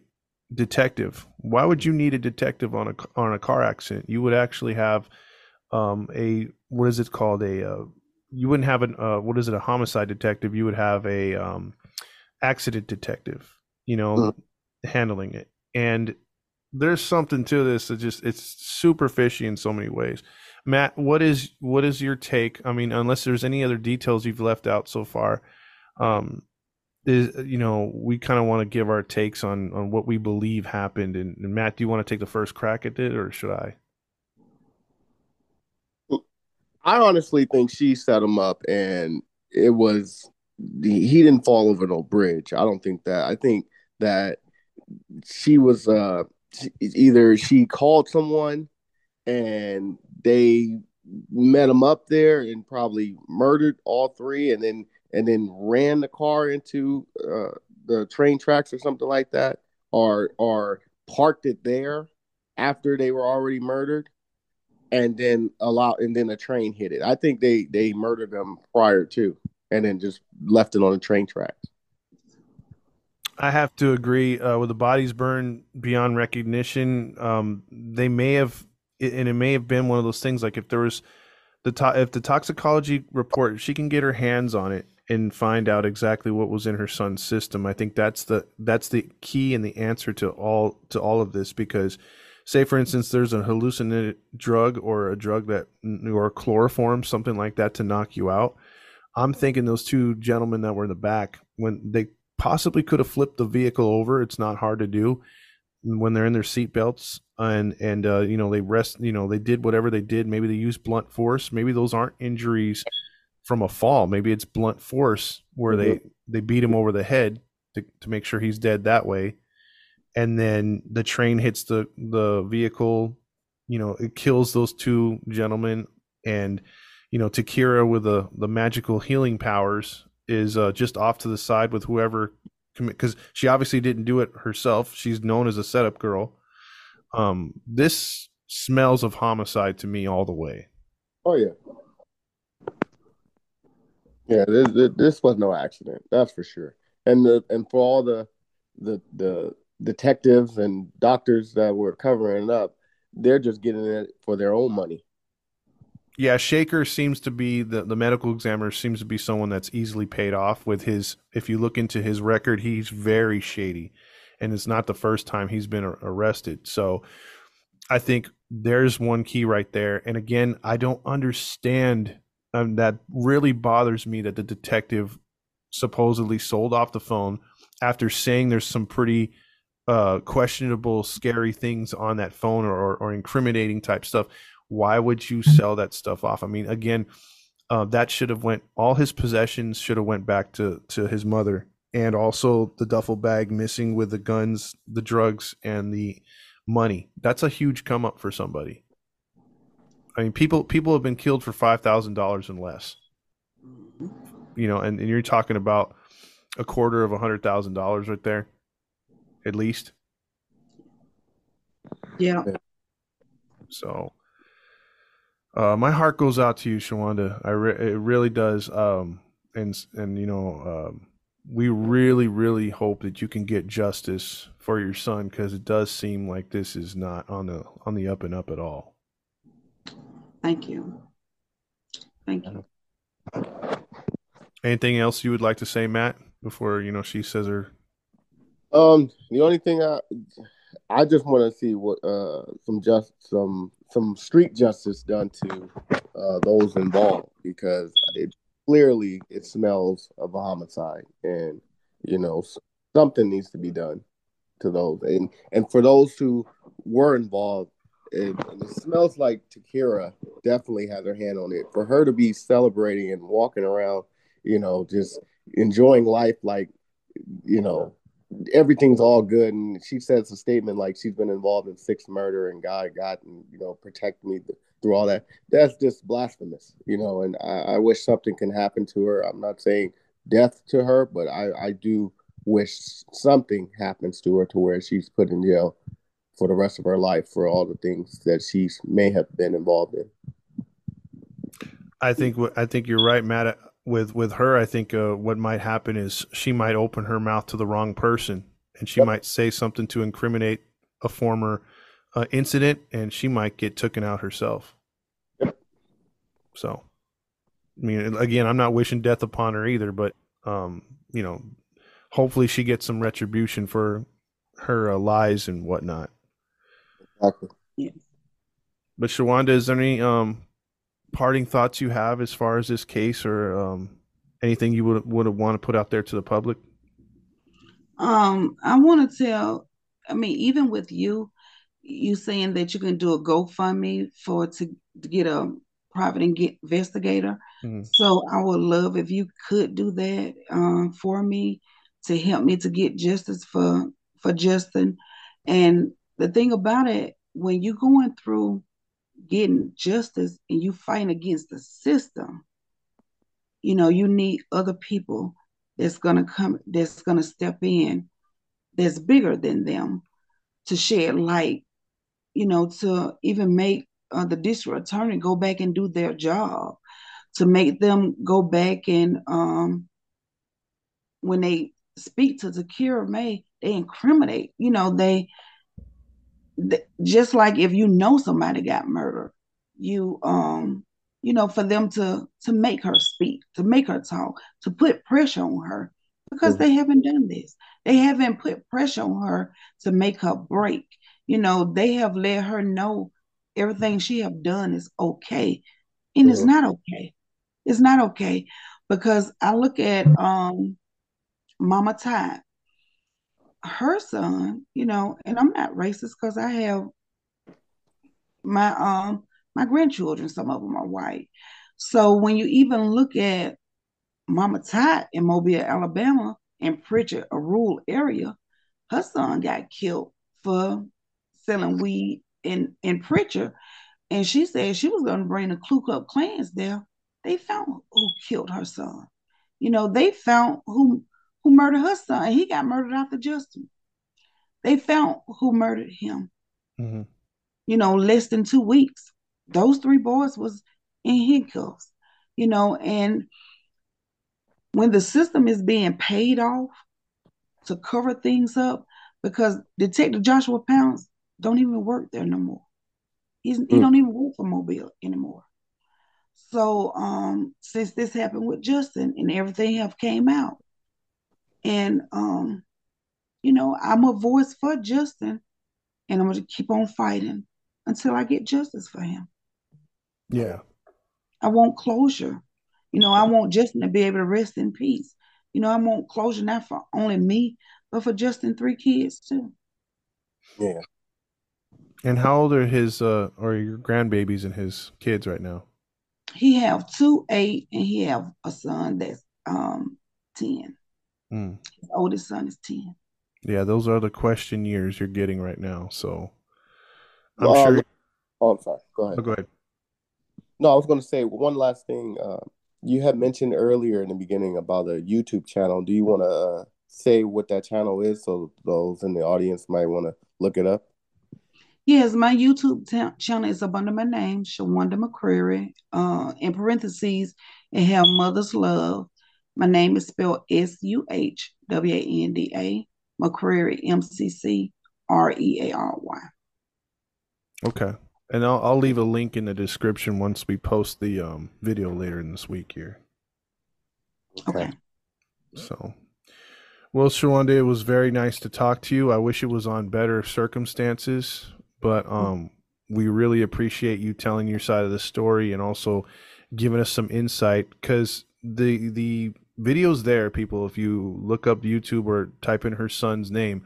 detective. Why would you need a detective on a on a car accident? You would actually have um, a what is it called a uh, you wouldn't have an uh, what is it a homicide detective? You would have a um, accident detective. You know, mm-hmm. Handling it. And there's something to this that just it's super fishy in so many ways. Matt, what is what is your take? I mean, unless there's any other details you've left out so far, um, is you know we kind of want to give our takes on on what we believe happened and, and, matt do you want to take the first crack at it or should i i honestly think she set him up and it was he didn't fall over no bridge i don't think that i think that she was uh either she called someone and they met him up there and probably murdered all three and then and then ran the car into uh, the train tracks or something like that, or or parked it there after they were already murdered, and then allow and then a train hit it. I think they they murdered them prior to, and then just left it on the train tracks. I have to agree uh, with the bodies burned beyond recognition. Um, they may have, and it may have been one of those things like if there was the to- if the toxicology report, she can get her hands on it and find out exactly what was in her son's system. I think that's the that's the key and the answer to all to all of this because say for instance there's a hallucinogenic drug or a drug that or chloroform something like that to knock you out. I'm thinking those two gentlemen that were in the back when they possibly could have flipped the vehicle over, it's not hard to do when they're in their seatbelts. and and uh, you know they rest you know they did whatever they did maybe they used blunt force maybe those aren't injuries from a fall maybe it's blunt force where mm-hmm. they they beat him over the head to, to make sure he's dead that way and then the train hits the the vehicle you know it kills those two gentlemen and you know takira with the the magical healing powers is uh, just off to the side with whoever because she obviously didn't do it herself she's known as a setup girl um, this smells of homicide to me all the way. Oh yeah, yeah. This, this was no accident, that's for sure. And the and for all the the the detectives and doctors that were covering it up, they're just getting it for their own money. Yeah, Shaker seems to be the the medical examiner seems to be someone that's easily paid off with his. If you look into his record, he's very shady and it's not the first time he's been arrested. So I think there's one key right there. And again, I don't understand. Um, that really bothers me that the detective supposedly sold off the phone after saying there's some pretty uh, questionable, scary things on that phone or, or incriminating type stuff. Why would you sell that stuff off? I mean, again, uh, that should have went. All his possessions should have went back to to his mother and also the duffel bag missing with the guns, the drugs, and the money. That's a huge come up for somebody. I mean, people people have been killed for five thousand dollars and less. You know, and, and you're talking about a quarter of a hundred thousand dollars right there, at least. Yeah. So, uh, my heart goes out to you, Shawanda. I re- it really does. Um, and and you know, um, we really, really hope that you can get justice for your son because it does seem like this is not on the on the up and up at all. Thank you. Thank you. Anything else you would like to say, Matt, before you know she says her? Um, the only thing I I just want to see what uh some just some some street justice done to uh those involved because it clearly it smells of a homicide, and you know something needs to be done to those. And and for those who were involved, it, it smells like Takira definitely has her hand on it. For her to be celebrating and walking around, you know, just enjoying life like, you know, everything's all good. And she says a statement like she's been involved in six murder and God got and you know protect me through all that. That's just blasphemous, you know. And I, I wish something can happen to her. I'm not saying death to her, but I, I do wish something happens to her to where she's put in jail for the rest of her life for all the things that she may have been involved in. I think I think you're right, Matt. With with her, I think uh, what might happen is she might open her mouth to the wrong person, and she yep. might say something to incriminate a former uh, incident, and she might get taken out herself. So, I mean, again, I'm not wishing death upon her either, but um, you know, hopefully she gets some retribution for her uh, lies and whatnot. Exactly. Yeah. But Shawanda, is there any um, parting thoughts you have as far as this case, or um, anything you would would want to put out there to the public? Um, I want to tell. I mean, even with you, you saying that you can do a GoFundMe for to, to get a private investigator. Mm-hmm. So I would love if you could do that um, for me to help me to get justice for for Justin. And the thing about it, when you're going through getting justice and you fighting against the system, you know, you need other people that's gonna come, that's gonna step in, that's bigger than them to shed light you know, to even make uh, the district attorney go back and do their job, to make them go back and um, when they speak to Takira May, they incriminate. You know, they, they just like if you know somebody got murdered, you um you know for them to to make her speak to make her talk to put pressure on her because mm-hmm. they haven't done this they haven't put pressure on her to make her break you know, they have let her know everything she have done is okay. And mm-hmm. it's not okay. It's not okay. Because I look at um Mama Ty, her son, you know, and I'm not racist because I have My um my grandchildren, some of them are white. So when you even look at Mama Tot in Mobile, Alabama, in Prichard, a rural area, her son got killed for selling weed in in Prichard, and she said she was going to bring the Ku Klux Klans there. They found who killed her son. You know, they found who who murdered her son, he got murdered after Justin. They found who murdered him. Mm-hmm. You know, less than two weeks. Those three boys was in handcuffs. You know, and when the system is being paid off to cover things up, because Detective Joshua Pounds don't even work there no more. He's, mm. He don't even work for Mobile anymore. So um, since this happened with Justin and everything have came out, and um, you know, I'm a voice for Justin, and I'm gonna keep on fighting until I get justice for him. Yeah. I want closure. You know, I want Justin to be able to rest in peace. You know, I want closure not for only me, but for Justin three kids too. Yeah. And how old are his uh or your grandbabies and his kids right now? He have two eight and he have a son that's um ten. Mm. His oldest son is ten. Yeah, those are the question years you're getting right now. So I'm um, sure. Oh, I'm sorry. Go ahead. Oh, go ahead. No, I was going to say one last thing. Uh, you had mentioned earlier in the beginning about a YouTube channel. Do you want to uh, say what that channel is so those in the audience might want to look it up? Yes, my YouTube t- channel is up under my name, Shawanda McCreary. Uh, in parentheses, it have Mother's Love. My name is spelled S U H W A N D A. McCreary, M C C R E A R Y. Okay. And I'll, I'll leave a link in the description once we post the um, video later in this week here. Okay. So, well, Shawanda, it was very nice to talk to you. I wish it was on better circumstances, but um, we really appreciate you telling your side of the story and also giving us some insight because the the videos there, people. If you look up YouTube or type in her son's name,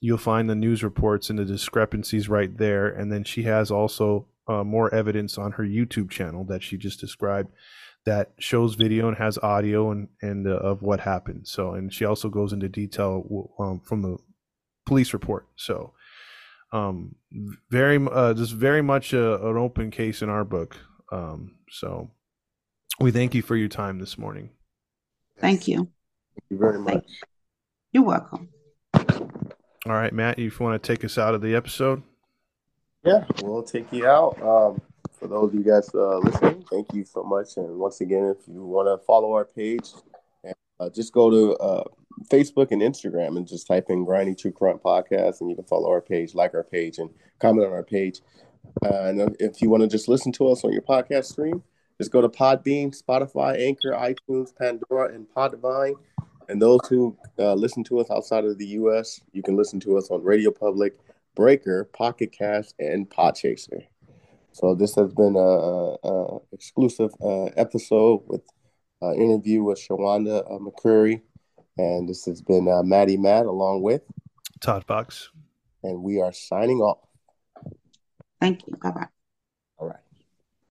you'll find the news reports and the discrepancies right there. And then she has also uh, more evidence on her YouTube channel that she just described that shows video and has audio and and uh, of what happened. So, and she also goes into detail um, from the police report. So, um, very uh, just very much a, an open case in our book. Um, so, we thank you for your time this morning. Thank you. Thank you very much. You. are welcome. All right, Matt, if you want to take us out of the episode. Yeah, we'll take you out. Um, for those of you guys uh, listening, thank you so much. And once again, if you want to follow our page, uh, just go to uh, Facebook and Instagram and just type in Grinding True Crime Podcast, and you can follow our page, like our page, and comment on our page. Uh, and if you want to just listen to us on your podcast stream, just go to Podbean, Spotify, Anchor, iTunes, Pandora, and Podvine. And those who uh, listen to us outside of the U.S., you can listen to us on Radio Public, Breaker, Pocket Cast, and Podchaser. So this has been a, a exclusive uh, episode with uh, interview with Shawanda uh, McCreary, and this has been uh, Maddie Matt along with Todd Fox, and we are signing off. Thank you. Bye bye.